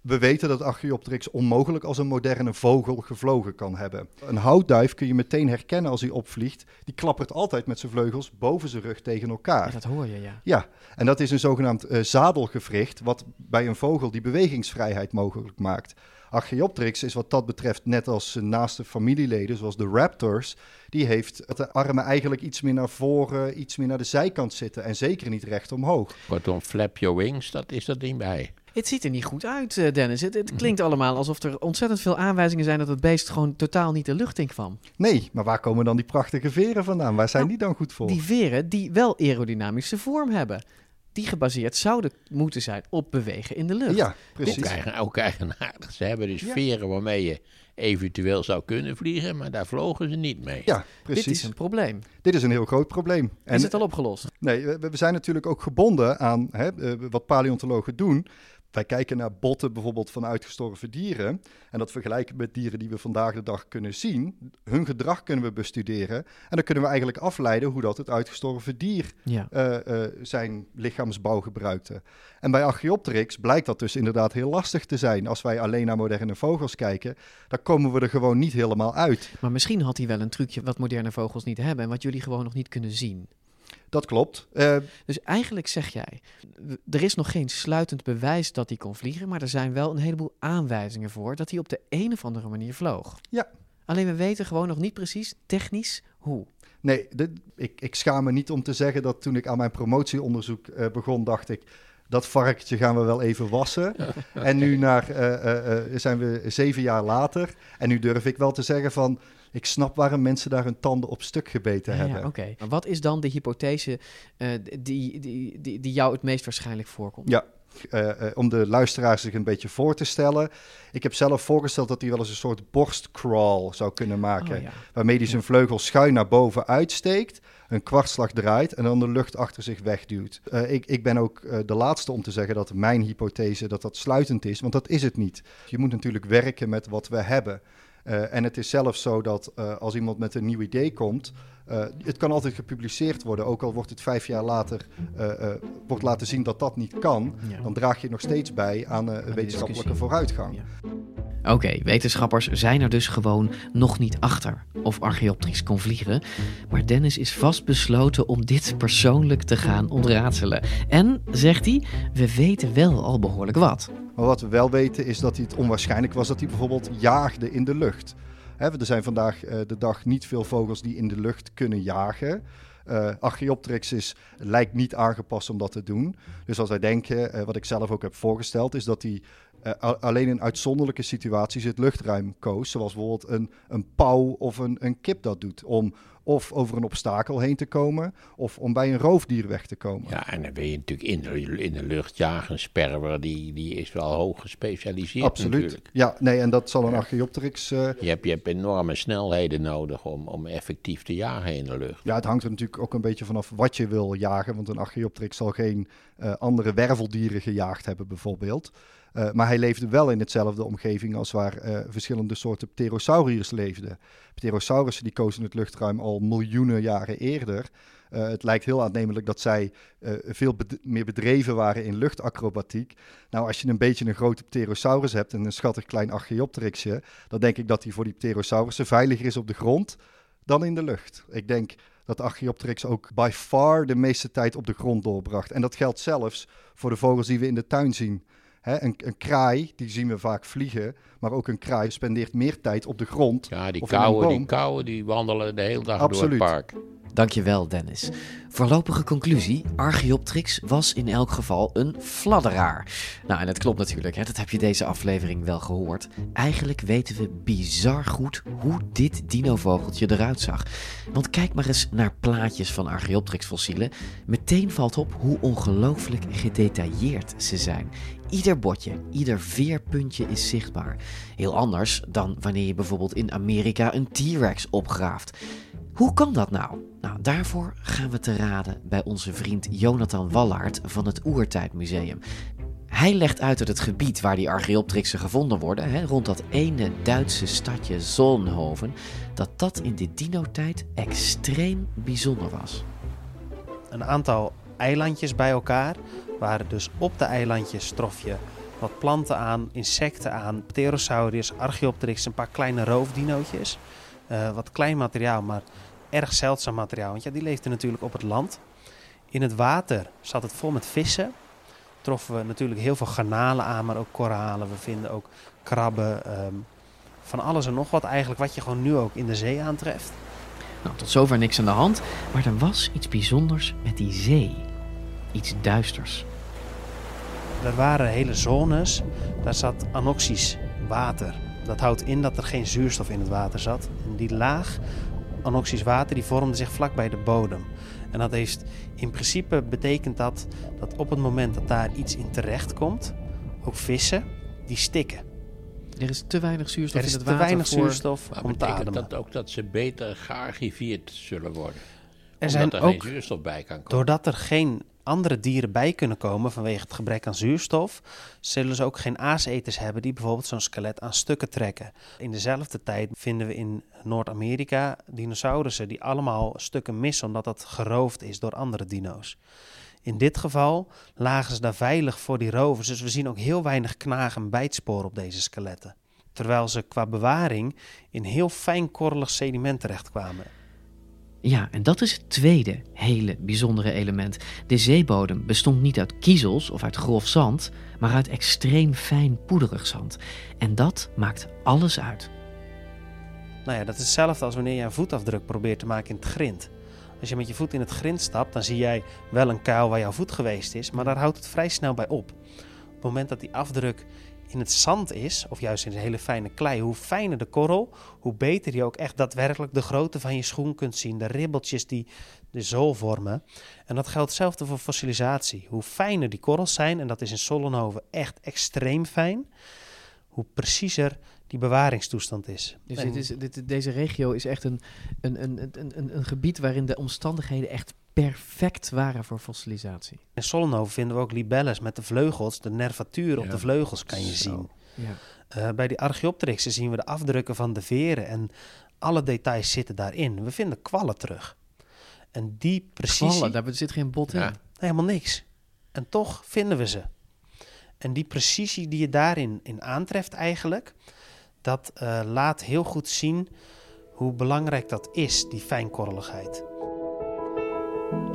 we weten dat Archaeopteryx onmogelijk als een moderne vogel gevlogen kan hebben. Een houtduif kun je meteen herkennen als hij opvliegt. Die klappert altijd met zijn vleugels boven zijn rug tegen elkaar. Ja, dat hoor je, ja. Ja, en dat is een zogenaamd eh, zadelgewricht, wat bij een vogel die bewegingsvrijheid mogelijk maakt. Archaeopteryx is wat dat betreft net als zijn naaste familieleden, zoals de raptors. Die heeft de armen eigenlijk iets meer naar voren, iets meer naar de zijkant zitten en zeker niet recht omhoog. Kortom, flap your wings, dat is er niet bij. Het ziet er niet goed uit, eh, Dennis. Het, het klinkt allemaal alsof er ontzettend veel aanwijzingen zijn dat het beest gewoon totaal niet de lucht in kwam. Nee, maar waar komen dan die prachtige veren vandaan? Waar zijn die dan goed voor? Die veren die wel aerodynamische vorm hebben. Die gebaseerd zouden moeten zijn op bewegen in de lucht. Ja, Ook, precies. eigen, ook eigenaardig. Ze hebben dus Ja. veren waarmee je eventueel zou kunnen vliegen, maar daar vlogen ze niet mee. Ja, precies. Dit is een probleem. Dit is een heel groot probleem. Is het al opgelost? Nee, we, we zijn natuurlijk ook gebonden aan hè, eh, wat paleontologen doen. Wij kijken naar botten bijvoorbeeld van uitgestorven dieren. En dat vergelijken met dieren die we vandaag de dag kunnen zien. Hun gedrag kunnen we bestuderen. En dan kunnen we eigenlijk afleiden hoe dat het uitgestorven dier Ja. eh, eh, zijn lichaamsbouw gebruikte. En bij Archaeopteryx blijkt dat dus inderdaad heel lastig te zijn. Als wij alleen naar moderne vogels kijken, dan komen we er gewoon niet helemaal uit. Maar misschien had hij wel een trucje wat moderne vogels niet hebben en wat jullie gewoon nog niet kunnen zien. Dat klopt. Eh, Dus eigenlijk zeg jij, er is nog geen sluitend bewijs dat hij kon vliegen, maar er zijn wel een heleboel aanwijzingen voor dat hij op de een of andere manier vloog. Ja. Alleen we weten gewoon nog niet precies technisch hoe. Nee, dit- ik, ik schaam me niet om te zeggen dat toen ik aan mijn promotieonderzoek eh, begon, dacht ik, dat varkentje gaan we wel even wassen. en nu naar, eh, eh, eh, zijn we zeven jaar later. En nu durf ik wel te zeggen van, ik snap waarom mensen daar hun tanden op stuk gebeten Ja, hebben. ja, Oké, Maar wat is dan de hypothese eh, die, die, die, die jou het meest waarschijnlijk voorkomt? Ja, eh, eh, om de luisteraar zich een beetje voor te stellen. Ik heb zelf voorgesteld dat hij wel eens een soort borstcrawl zou kunnen maken. Oh, ja. Waarmee hij zijn vleugels schuin naar boven uitsteekt, een kwartslag draait en dan de lucht achter zich wegduwt. Ik, ik ben ook de laatste om te zeggen dat mijn hypothese dat dat sluitend is, want dat is het niet. Je moet natuurlijk werken met wat we hebben. Eh, en het is zelfs zo dat eh, als iemand met een nieuw idee komt, eh, het kan altijd gepubliceerd worden, ook al wordt het vijf jaar later eh, eh, wordt laten zien dat dat niet kan, Ja. dan draag je nog steeds bij aan eh, wetenschappelijke vooruitgang. Oké, wetenschappers zijn er dus gewoon nog niet achter of Archaeopteryx kon vliegen. Maar Dennis is vastbesloten om dit persoonlijk te gaan ontraadselen. En, zegt hij, we weten wel al behoorlijk wat. Maar wat we wel weten is dat het onwaarschijnlijk was dat hij bijvoorbeeld jaagde in de lucht. Er zijn vandaag eh, de dag niet veel vogels die in de lucht kunnen jagen. Archaeopteryx is, lijkt niet aangepast om dat te doen. Dus als wij denken, eh, wat ik zelf ook heb voorgesteld, is dat a- alleen in uitzonderlijke situaties het luchtruim koos. Zoals bijvoorbeeld een, een pauw of een, een kip dat doet. Om of over een obstakel heen te komen, of om bij een roofdier weg te komen. Ja, en dan ben je natuurlijk in de, in de lucht jagen. Een sperwer, die, die is wel hoog gespecialiseerd Absoluut. natuurlijk. Ja, nee, en dat zal een Archaeopteryx... eh, Je hebt, je hebt enorme snelheden nodig om, om effectief te jagen in de lucht. Ja, het hangt er natuurlijk ook een beetje vanaf wat je wil jagen. Want een Archaeopteryx zal geen eh, andere werveldieren gejaagd hebben, bijvoorbeeld. Eh, maar hij leefde wel in hetzelfde omgeving als waar eh, verschillende soorten pterosauriërs leefden. Pterosaurussen die kozen het luchtruim al miljoenen jaren eerder. Eh, het lijkt heel aannemelijk dat zij veel meer bedreven waren in luchtacrobatiek. Nou, als je een beetje een grote pterosaurus hebt en een schattig klein Archaeopteryxje, dan denk ik dat die voor die pterosaurussen veiliger is op de grond dan in de lucht. Ik denk dat de Archaeopteryx ook by far de meeste tijd op de grond doorbracht. En dat geldt zelfs voor de vogels die we in de tuin zien. Hè, een, een kraai, die zien we vaak vliegen, maar ook een kraai spendeert meer tijd op de grond. Ja, die of in een kauwen, die kauwen die wandelen de hele dag Absoluut. door het park. Dankjewel, Dennis. Voorlopige conclusie: Archaeopteryx was in elk geval een fladderaar. Nou, en dat klopt natuurlijk, hè? dat heb je deze aflevering wel gehoord. Eigenlijk weten we bizar goed hoe dit dinovogeltje eruit zag. Want kijk maar eens naar plaatjes van Archaeopteryx-fossielen. Meteen valt op hoe ongelooflijk gedetailleerd ze zijn. Ieder botje, ieder veerpuntje is zichtbaar. Heel anders dan wanneer je bijvoorbeeld in Amerika een T-Rex opgraaft. Hoe kan dat nou? Nou, daarvoor gaan we te raden bij onze vriend Jonathan Wallaert van het Oertijdmuseum. Hij legt uit dat het gebied waar die Archaeopteryxen gevonden worden, hè, rond dat ene Duitse stadje Solnhoven, dat dat in de dino-tijd extreem bijzonder was. een aantal eilandjes bij elkaar. Waren dus op de eilandjes trof je wat planten aan, insecten aan, pterosauriërs, archaeopteryx, een paar kleine roofdinootjes. Eh, wat klein materiaal, maar erg zeldzaam materiaal. Want ja, die leefden natuurlijk op het land. In het water zat het vol met vissen. Troffen we natuurlijk heel veel garnalen aan, maar ook koralen. We vinden ook krabben. ehm, van alles en nog wat eigenlijk, wat je gewoon nu ook in de zee aantreft. Nou, tot zover niks aan de hand, maar er was iets bijzonders met die zee. Iets duisters. Er waren hele zones, daar zat anoxisch water. Dat houdt in dat er geen zuurstof in het water zat. En die laag anoxisch water die vormde zich vlak bij de bodem. En dat heeft in principe betekent dat dat op het moment dat daar iets in terecht komt, ook vissen, die stikken. Er is te weinig zuurstof Er is in het te water weinig voor... zuurstof Maar om te betekent ademen. dat ook dat ze beter gearchiveerd zullen worden? Er Omdat zijn er ook, geen zuurstof bij kan komen. doordat er geen andere dieren bij kunnen komen vanwege het gebrek aan zuurstof, zullen ze ook geen aaseters hebben die bijvoorbeeld zo'n skelet aan stukken trekken. In dezelfde tijd vinden we in Noord-Amerika dinosaurussen die allemaal stukken missen omdat dat geroofd is door andere dino's. In dit geval lagen ze daar veilig voor die rovers, dus we zien ook heel weinig knaag- en bijtsporen op deze skeletten. Terwijl ze qua bewaring in heel fijnkorrelig sediment terechtkwamen. Ja, en dat is het tweede hele bijzondere element. De zeebodem bestond niet uit kiezels of uit grof zand, maar uit extreem fijn poederig zand. En dat maakt alles uit. Nou ja, dat is hetzelfde als wanneer je een voetafdruk probeert te maken in het grind. Als je met je voet in het grind stapt, dan zie jij wel een kuil waar jouw voet geweest is, maar daar houdt het vrij snel bij op. Op het moment dat die afdruk in het zand is, of juist in een hele fijne klei, hoe fijner de korrel, hoe beter je ook echt daadwerkelijk de grootte van je schoen kunt zien, de ribbeltjes die de zool vormen. En dat geldt hetzelfde voor fossilisatie. Hoe fijner die korrels zijn, en dat is in Sollenhoven echt extreem fijn, hoe preciezer die bewaringstoestand is. Dus En- dit is, dit, deze regio is echt een, een, een, een, een, een gebied waarin de omstandigheden echt perfect waren voor fossilisatie. In Sollenhoven vinden we ook libelles met de vleugels, de nervatuur op Ja. de vleugels kan je Zo. zien. Ja. Eh, bij die Archaeopteryxen zien we de afdrukken van de veren en alle details zitten daarin. We vinden kwallen terug. En die precisie... Kwallen, daar zit geen bot in. Nee, helemaal niks. En toch vinden we ze. En die precisie die je daarin in aantreft eigenlijk, dat eh, laat heel goed zien hoe belangrijk dat is, die fijnkorreligheid.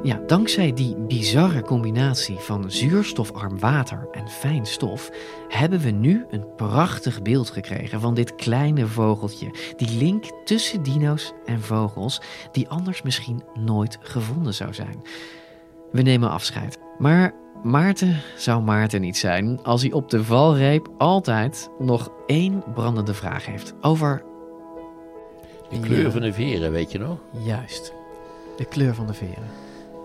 Ja, dankzij die bizarre combinatie van zuurstofarm water en fijn stof hebben we nu een prachtig beeld gekregen van dit kleine vogeltje. Die link tussen dino's en vogels die anders misschien nooit gevonden zou zijn. We nemen afscheid. Maar Maarten zou Maarten niet zijn als hij op de valreep altijd nog één brandende vraag heeft over De kleur van de veren, weet je nog? Juist. De kleur van de veren.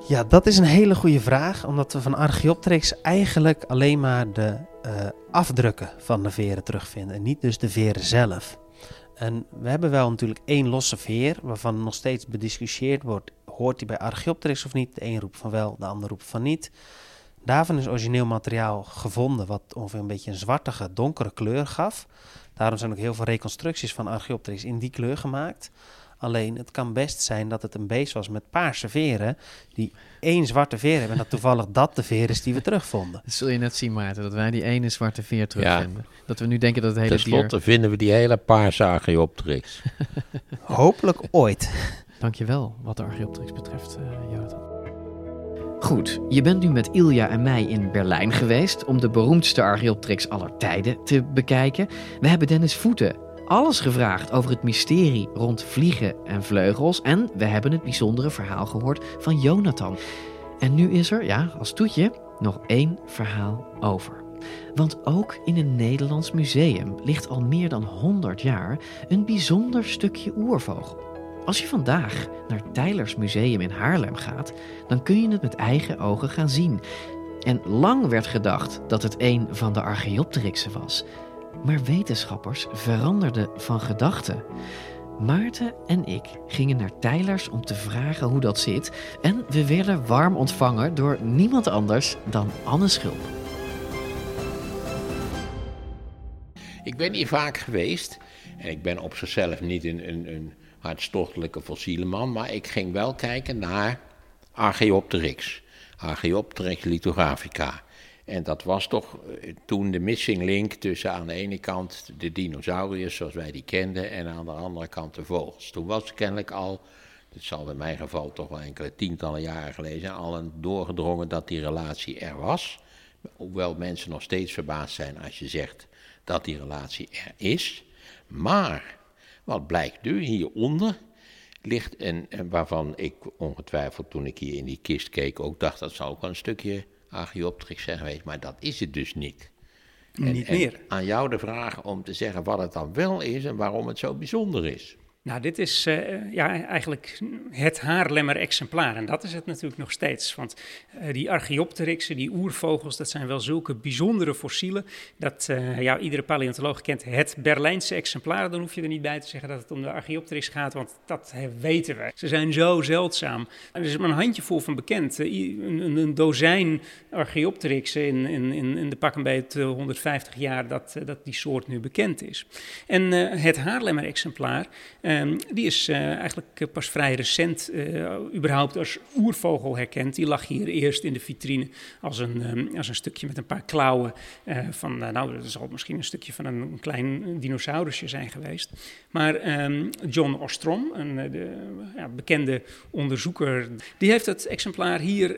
Ja, dat is een hele goede vraag, omdat we van Archaeopteryx eigenlijk alleen maar de eh, afdrukken van de veren terugvinden en niet dus de veren zelf. En we hebben wel natuurlijk één losse veer, waarvan nog steeds bediscussieerd wordt, hoort die bij Archaeopteryx of niet? De een roept van wel, de ander roept van niet. Daarvan is origineel materiaal gevonden wat ongeveer een beetje een zwartige, donkere kleur gaf. Daarom zijn ook heel veel reconstructies van Archaeopteryx in die kleur gemaakt. Alleen het kan best zijn dat het een beest was met paarse veren, die één zwarte veer hebben. En dat toevallig dat de veer is die we terugvonden. Dat zul je net zien, Maarten, dat wij die ene zwarte veer terugvinden. Dat we nu denken dat het hele Ten slotte dier... vinden we die hele paarse Archaeopteryx. [LAUGHS] Hopelijk ooit. Dankjewel, wat de Archaeopteryx betreft, eh Jonathan. Goed, je bent nu met Ilja en mij in Berlijn geweest om de beroemdste Archaeopteryx aller tijden te bekijken. We hebben Dennis Voeten alles gevraagd over het mysterie rond vliegen en vleugels en we hebben het bijzondere verhaal gehoord van Jonathan. En nu is er, ja, als toetje, nog één verhaal over. Want ook in een Nederlands museum ligt al meer dan 100 jaar een bijzonder stukje oervogel. Als je vandaag naar Tylers Museum in Haarlem gaat, dan kun je het met eigen ogen gaan zien. En lang werd gedacht dat het een van de Archaeopteryxen was. Maar wetenschappers veranderden van gedachten. Maarten en ik gingen naar Tylers om te vragen hoe dat zit. En we werden warm ontvangen door niemand anders dan Anne Schulp. Ik ben hier vaak geweest. En ik ben op zichzelf niet een, een, een hartstochtelijke fossiele man. Maar ik ging wel kijken naar Archaeopteryx. Archaeopteryx lithographica. En dat was toch eh, toen de missing link tussen aan de ene kant de dinosauriërs zoals wij die kenden en aan de andere kant de vogels. Toen was kennelijk al, dit zal in mijn geval toch wel enkele tientallen jaren geleden al een doorgedrongen dat die relatie er was. Hoewel mensen nog steeds verbaasd zijn als je zegt dat die relatie er is. Maar wat blijkt nu hieronder? Ligt een, en waarvan ik ongetwijfeld toen ik hier in die kist keek ook dacht dat zou ook wel een stukje Archaeopteryx zijn geweest, maar dat is het dus niet. En- Niet en meer. Aan jou de vraag om te zeggen wat het dan wel is en waarom het zo bijzonder is. Nou, dit is eh, ja, eigenlijk het Haarlemmer exemplaar. En dat is het natuurlijk nog steeds. Want eh, die Archaeopteryxen, die oervogels, dat zijn wel zulke bijzondere fossielen. Dat eh, ja, iedere paleontoloog kent het Berlijnse exemplaar. Dan hoef je er niet bij te zeggen dat het om de Archaeopteryx gaat, want dat weten we. Ze zijn zo zeldzaam. Er is maar een handjevol van bekend. Een, een, dozijn Archaeopteryxen in, in, in, de pak beetje 150 jaar dat, dat die soort nu bekend is. En het Haarlemmer ehm, die is eh, eigenlijk pas vrij recent eh, überhaupt als oervogel herkend. Die lag hier eerst in de vitrine als een, ehm, als een stukje met een paar klauwen eh, van, nou, dat zal misschien een stukje van een, een klein dinosaurusje zijn geweest. Maar ehm, John Ostrom, een de, ja, bekende onderzoeker, die heeft het exemplaar hier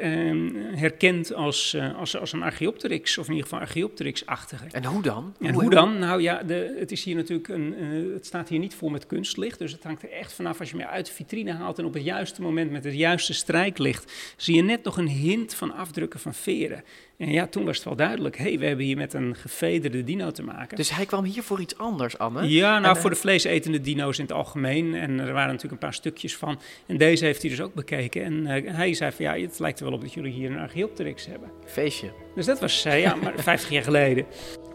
herkend als, als, als een Archaeopteryx, of in ieder geval Archaeopteryx-achtige. En hoe dan? En Hoe- hoe dan? Nou ja, de, het is hier natuurlijk een, het staat hier niet vol met kunstlicht, dus het hangt er echt vanaf als je hem uit de vitrine haalt en op het juiste moment met het juiste strijklicht zie je net nog een hint van afdrukken van veren. En ja, toen was het wel duidelijk, hé, hey, we hebben hier met een gevederde dino te maken. Dus hij kwam hier voor iets anders, Anne? Ja, nou En, voor eh, de vleesetende dino's in het algemeen. En er waren natuurlijk een paar stukjes van. En deze heeft hij dus ook bekeken. En eh, hij zei van ja, het lijkt er wel op dat jullie hier een Archaeopteryx hebben. Feestje. Dus dat was eh, ja, maar 50 jaar geleden.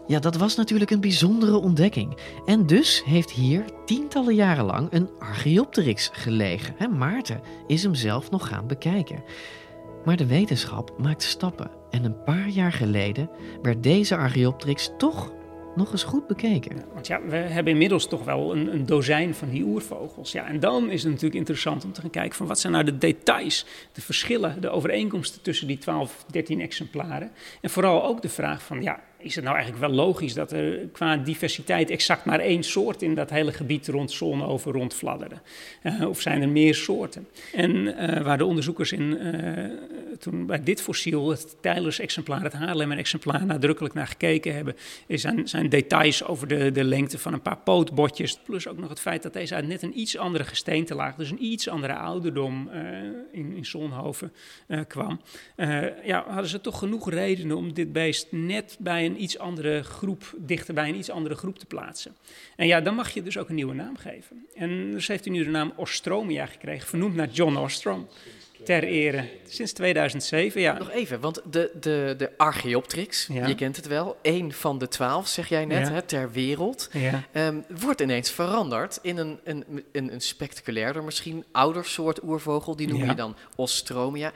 Ja, dat was natuurlijk een bijzondere ontdekking. En dus heeft hier tientallen jaren lang een Archaeopteryx gelegen. En Maarten is hem zelf nog gaan bekijken. Maar de wetenschap maakt stappen. En een paar jaar geleden werd deze Archaeopteryx toch nog eens goed bekeken. Want ja, we hebben inmiddels toch wel een, een dozijn van die oervogels. Ja, en dan is het natuurlijk interessant om te gaan kijken van wat zijn nou de details, de verschillen, de overeenkomsten tussen die 12, 13 exemplaren. En vooral ook de vraag van ja, is het nou eigenlijk wel logisch dat er qua diversiteit exact maar één soort in dat hele gebied rond Zonhoven rondfladderde? Eh, of zijn er meer soorten? En eh, waar de onderzoekers in eh, toen bij dit fossiel, het Tylers-exemplaar, het Haarlemmer-exemplaar, nadrukkelijk naar gekeken hebben, zijn, zijn details over de, de lengte van een paar pootbotjes. Plus ook nog het feit dat deze uit net een iets andere gesteentelaag, dus een iets andere ouderdom in, in Zonhoven kwam. Ja, hadden ze toch genoeg redenen om dit beest net bij een iets andere groep, dichter bij een iets andere groep te plaatsen. En ja, dan mag je dus ook een nieuwe naam geven. En dus heeft hij nu de naam Ostromia gekregen, vernoemd naar John Ostrom ter ere. Sinds 2007, ja. Nog even, want de, de, de ja. je kent het wel, één van de twaalf, zeg jij net, Ja. hè, ter wereld, Ja. ehm, wordt ineens veranderd in een, een, een, een spectaculairder, misschien ouder soort oervogel, die noem je dan Ostromia.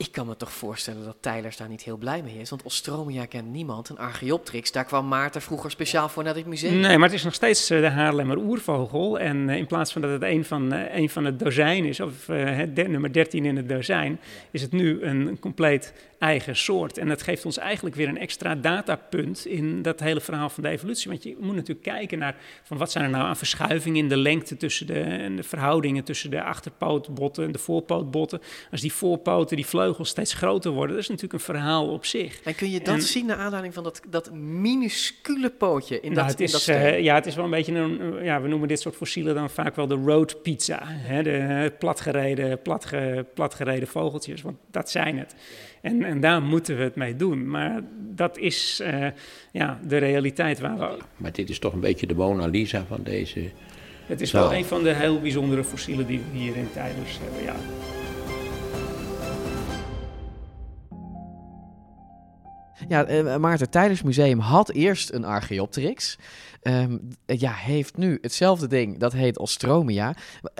Ik kan me toch voorstellen dat Tylers daar niet heel blij mee is, want Ostromia kent niemand. Een Archaeopteryx, daar kwam Maarten vroeger speciaal voor naar dit museum. Nee, maar het is nog steeds eh, de Haarlemmer oervogel. En eh, in plaats van dat het een van, eh, een van het dozijn is, of nummer 13 in het dozijn, is het nu een compleet eigen soort. En dat geeft ons eigenlijk weer een extra datapunt in dat hele verhaal van de evolutie. Want je moet natuurlijk kijken naar van wat zijn er nou aan verschuivingen in de lengte tussen de, en de verhoudingen tussen de achterpootbotten en de voorpootbotten. Als die voorpoten, die vleugels steeds groter worden, dat is natuurlijk een verhaal op zich. En kun je dat En- zien naar aanleiding van dat, dat minuscule pootje in nou, dat, het is, dat eh, ja, het is wel een beetje een, ja, we noemen dit soort fossielen dan vaak wel de road pizza. Hè? De eh, platgereden, platge, platgereden vogeltjes, want dat zijn het. En, en daar moeten we het mee doen. Maar dat is eh, ja, de realiteit waar we... Maar dit is toch een beetje de Mona Lisa van deze... Het is zaal. wel een van de heel bijzondere fossielen die we hier in Tijders hebben, ja. Ja, eh, Maarten, Tijdens Museum had eerst een Archaeopteryx. Ehm, ja, heeft nu hetzelfde ding, dat heet Ostromia.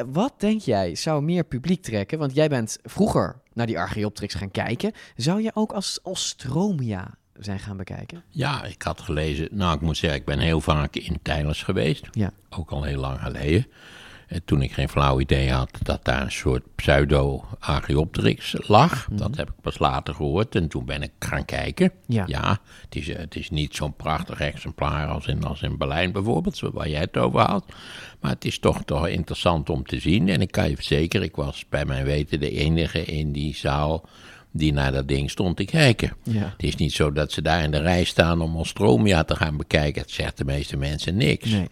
Wat denk jij zou meer publiek trekken? Want jij bent vroeger naar die Archaeopteryx gaan kijken. Zou je ook als Ostromia zijn gaan bekijken? Ja, ik had gelezen. Nou, ik moet zeggen, ik ben heel vaak in Tijlers geweest. Ja. Ook al heel lang geleden. En toen ik geen flauw idee had dat daar een soort pseudo-Archaeopteryx lag. Dat heb ik pas later gehoord. En toen ben ik gaan kijken. Ja. het, is, het is niet zo'n prachtig exemplaar als in, als in Berlijn bijvoorbeeld, waar jij het over had. Maar het is toch, toch interessant om te zien. En ik kan je verzekeren, ik was bij mijn weten de enige in die zaal die naar dat ding stond te kijken. Ja. Het is niet zo dat ze daar in de rij staan om Ostromia te gaan bekijken. Het zegt de meeste mensen niks. Nee.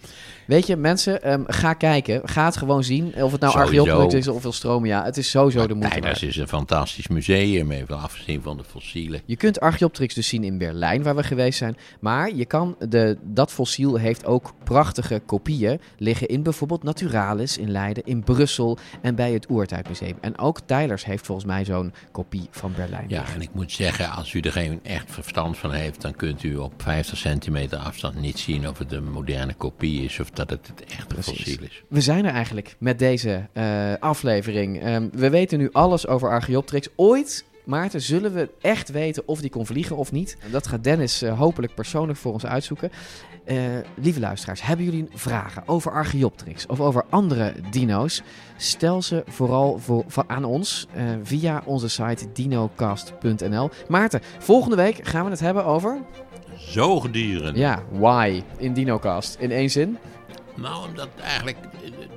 Weet je, mensen, ehm, ga kijken. Ga het gewoon zien. Of het nou Sowieso. Archaeopteryx is of Ostromia. Het is sowieso de moeite waard. Is een fantastisch museum, even afgezien van de fossielen. Je kunt Archaeopteryx dus zien in Berlijn, waar we geweest zijn. Maar je kan de, dat fossiel heeft ook prachtige kopieën liggen in bijvoorbeeld Naturalis in Leiden, in Brussel en bij het Oertijdmuseum. En ook Tylers heeft volgens mij zo'n kopie van Berlijn. Ja, en ik moet zeggen, als u er geen echt verstand van heeft, dan kunt u op 50 centimeter afstand niet zien of het een moderne kopie is of dat het het echte fossiel is. We zijn er eigenlijk met deze eh, aflevering. Ehm, we weten nu alles over Archaeopteryx. Ooit, Maarten, zullen we echt weten of die kon vliegen of niet. Dat gaat Dennis eh, hopelijk persoonlijk voor ons uitzoeken. Eh, lieve luisteraars, hebben jullie vragen over Archaeopteryx of over andere dino's? Stel ze vooral voor, voor- aan ons eh, via onze site dinocast.nl. Maarten, volgende week gaan we het hebben over... Zoogdieren. Ja, why in Dinocast? In één zin? Nou, omdat eigenlijk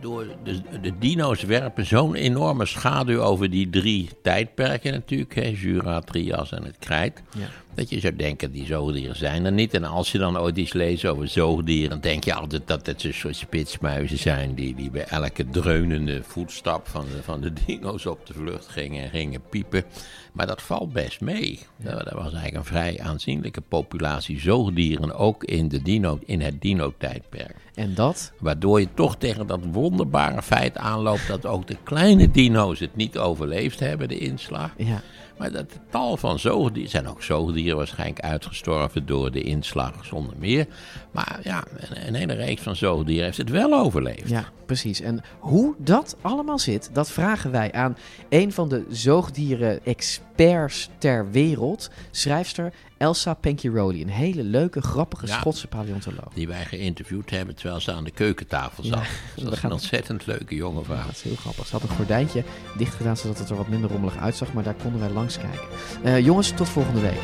door de, de dino's werpen zo'n enorme schaduw over die drie tijdperken natuurlijk, hè, Jura, Trias en het Krijt. Ja. Dat je zou denken, die zoogdieren zijn er niet. En als je dan ooit iets leest over zoogdieren, dan denk je altijd dat het een soort spitsmuizen zijn die, die bij elke dreunende voetstap van de, van de dino's op de vlucht gingen en gingen piepen. Maar dat valt best mee. Dat, dat was eigenlijk een vrij aanzienlijke populatie zoogdieren, ook in, de dino, in het dino-tijdperk. En dat? Waardoor je toch tegen dat wonderbare feit aanloopt dat ook de kleine dino's het niet overleefd hebben, de inslag. Ja. Maar dat tal van zoogdieren, zijn ook zoogdieren waarschijnlijk uitgestorven door de inslag zonder meer. Maar ja, een, een hele reeks van zoogdieren heeft het wel overleefd. Ja, precies. En hoe dat allemaal zit, dat vragen wij aan een van de zoogdieren-experts ter wereld, schrijfster Elsa Penkiroli. Een hele leuke, grappige Ja. Schotse paleontoloog. Die wij geïnterviewd hebben terwijl ze aan de keukentafel Ja, zat. we dat is een ontzettend leuke jonge vrouw. Dat is heel grappig. Ze had een gordijntje dicht gedaan zodat het er wat minder rommelig uitzag, maar daar konden wij langs kijken. Eh, jongens, tot volgende week.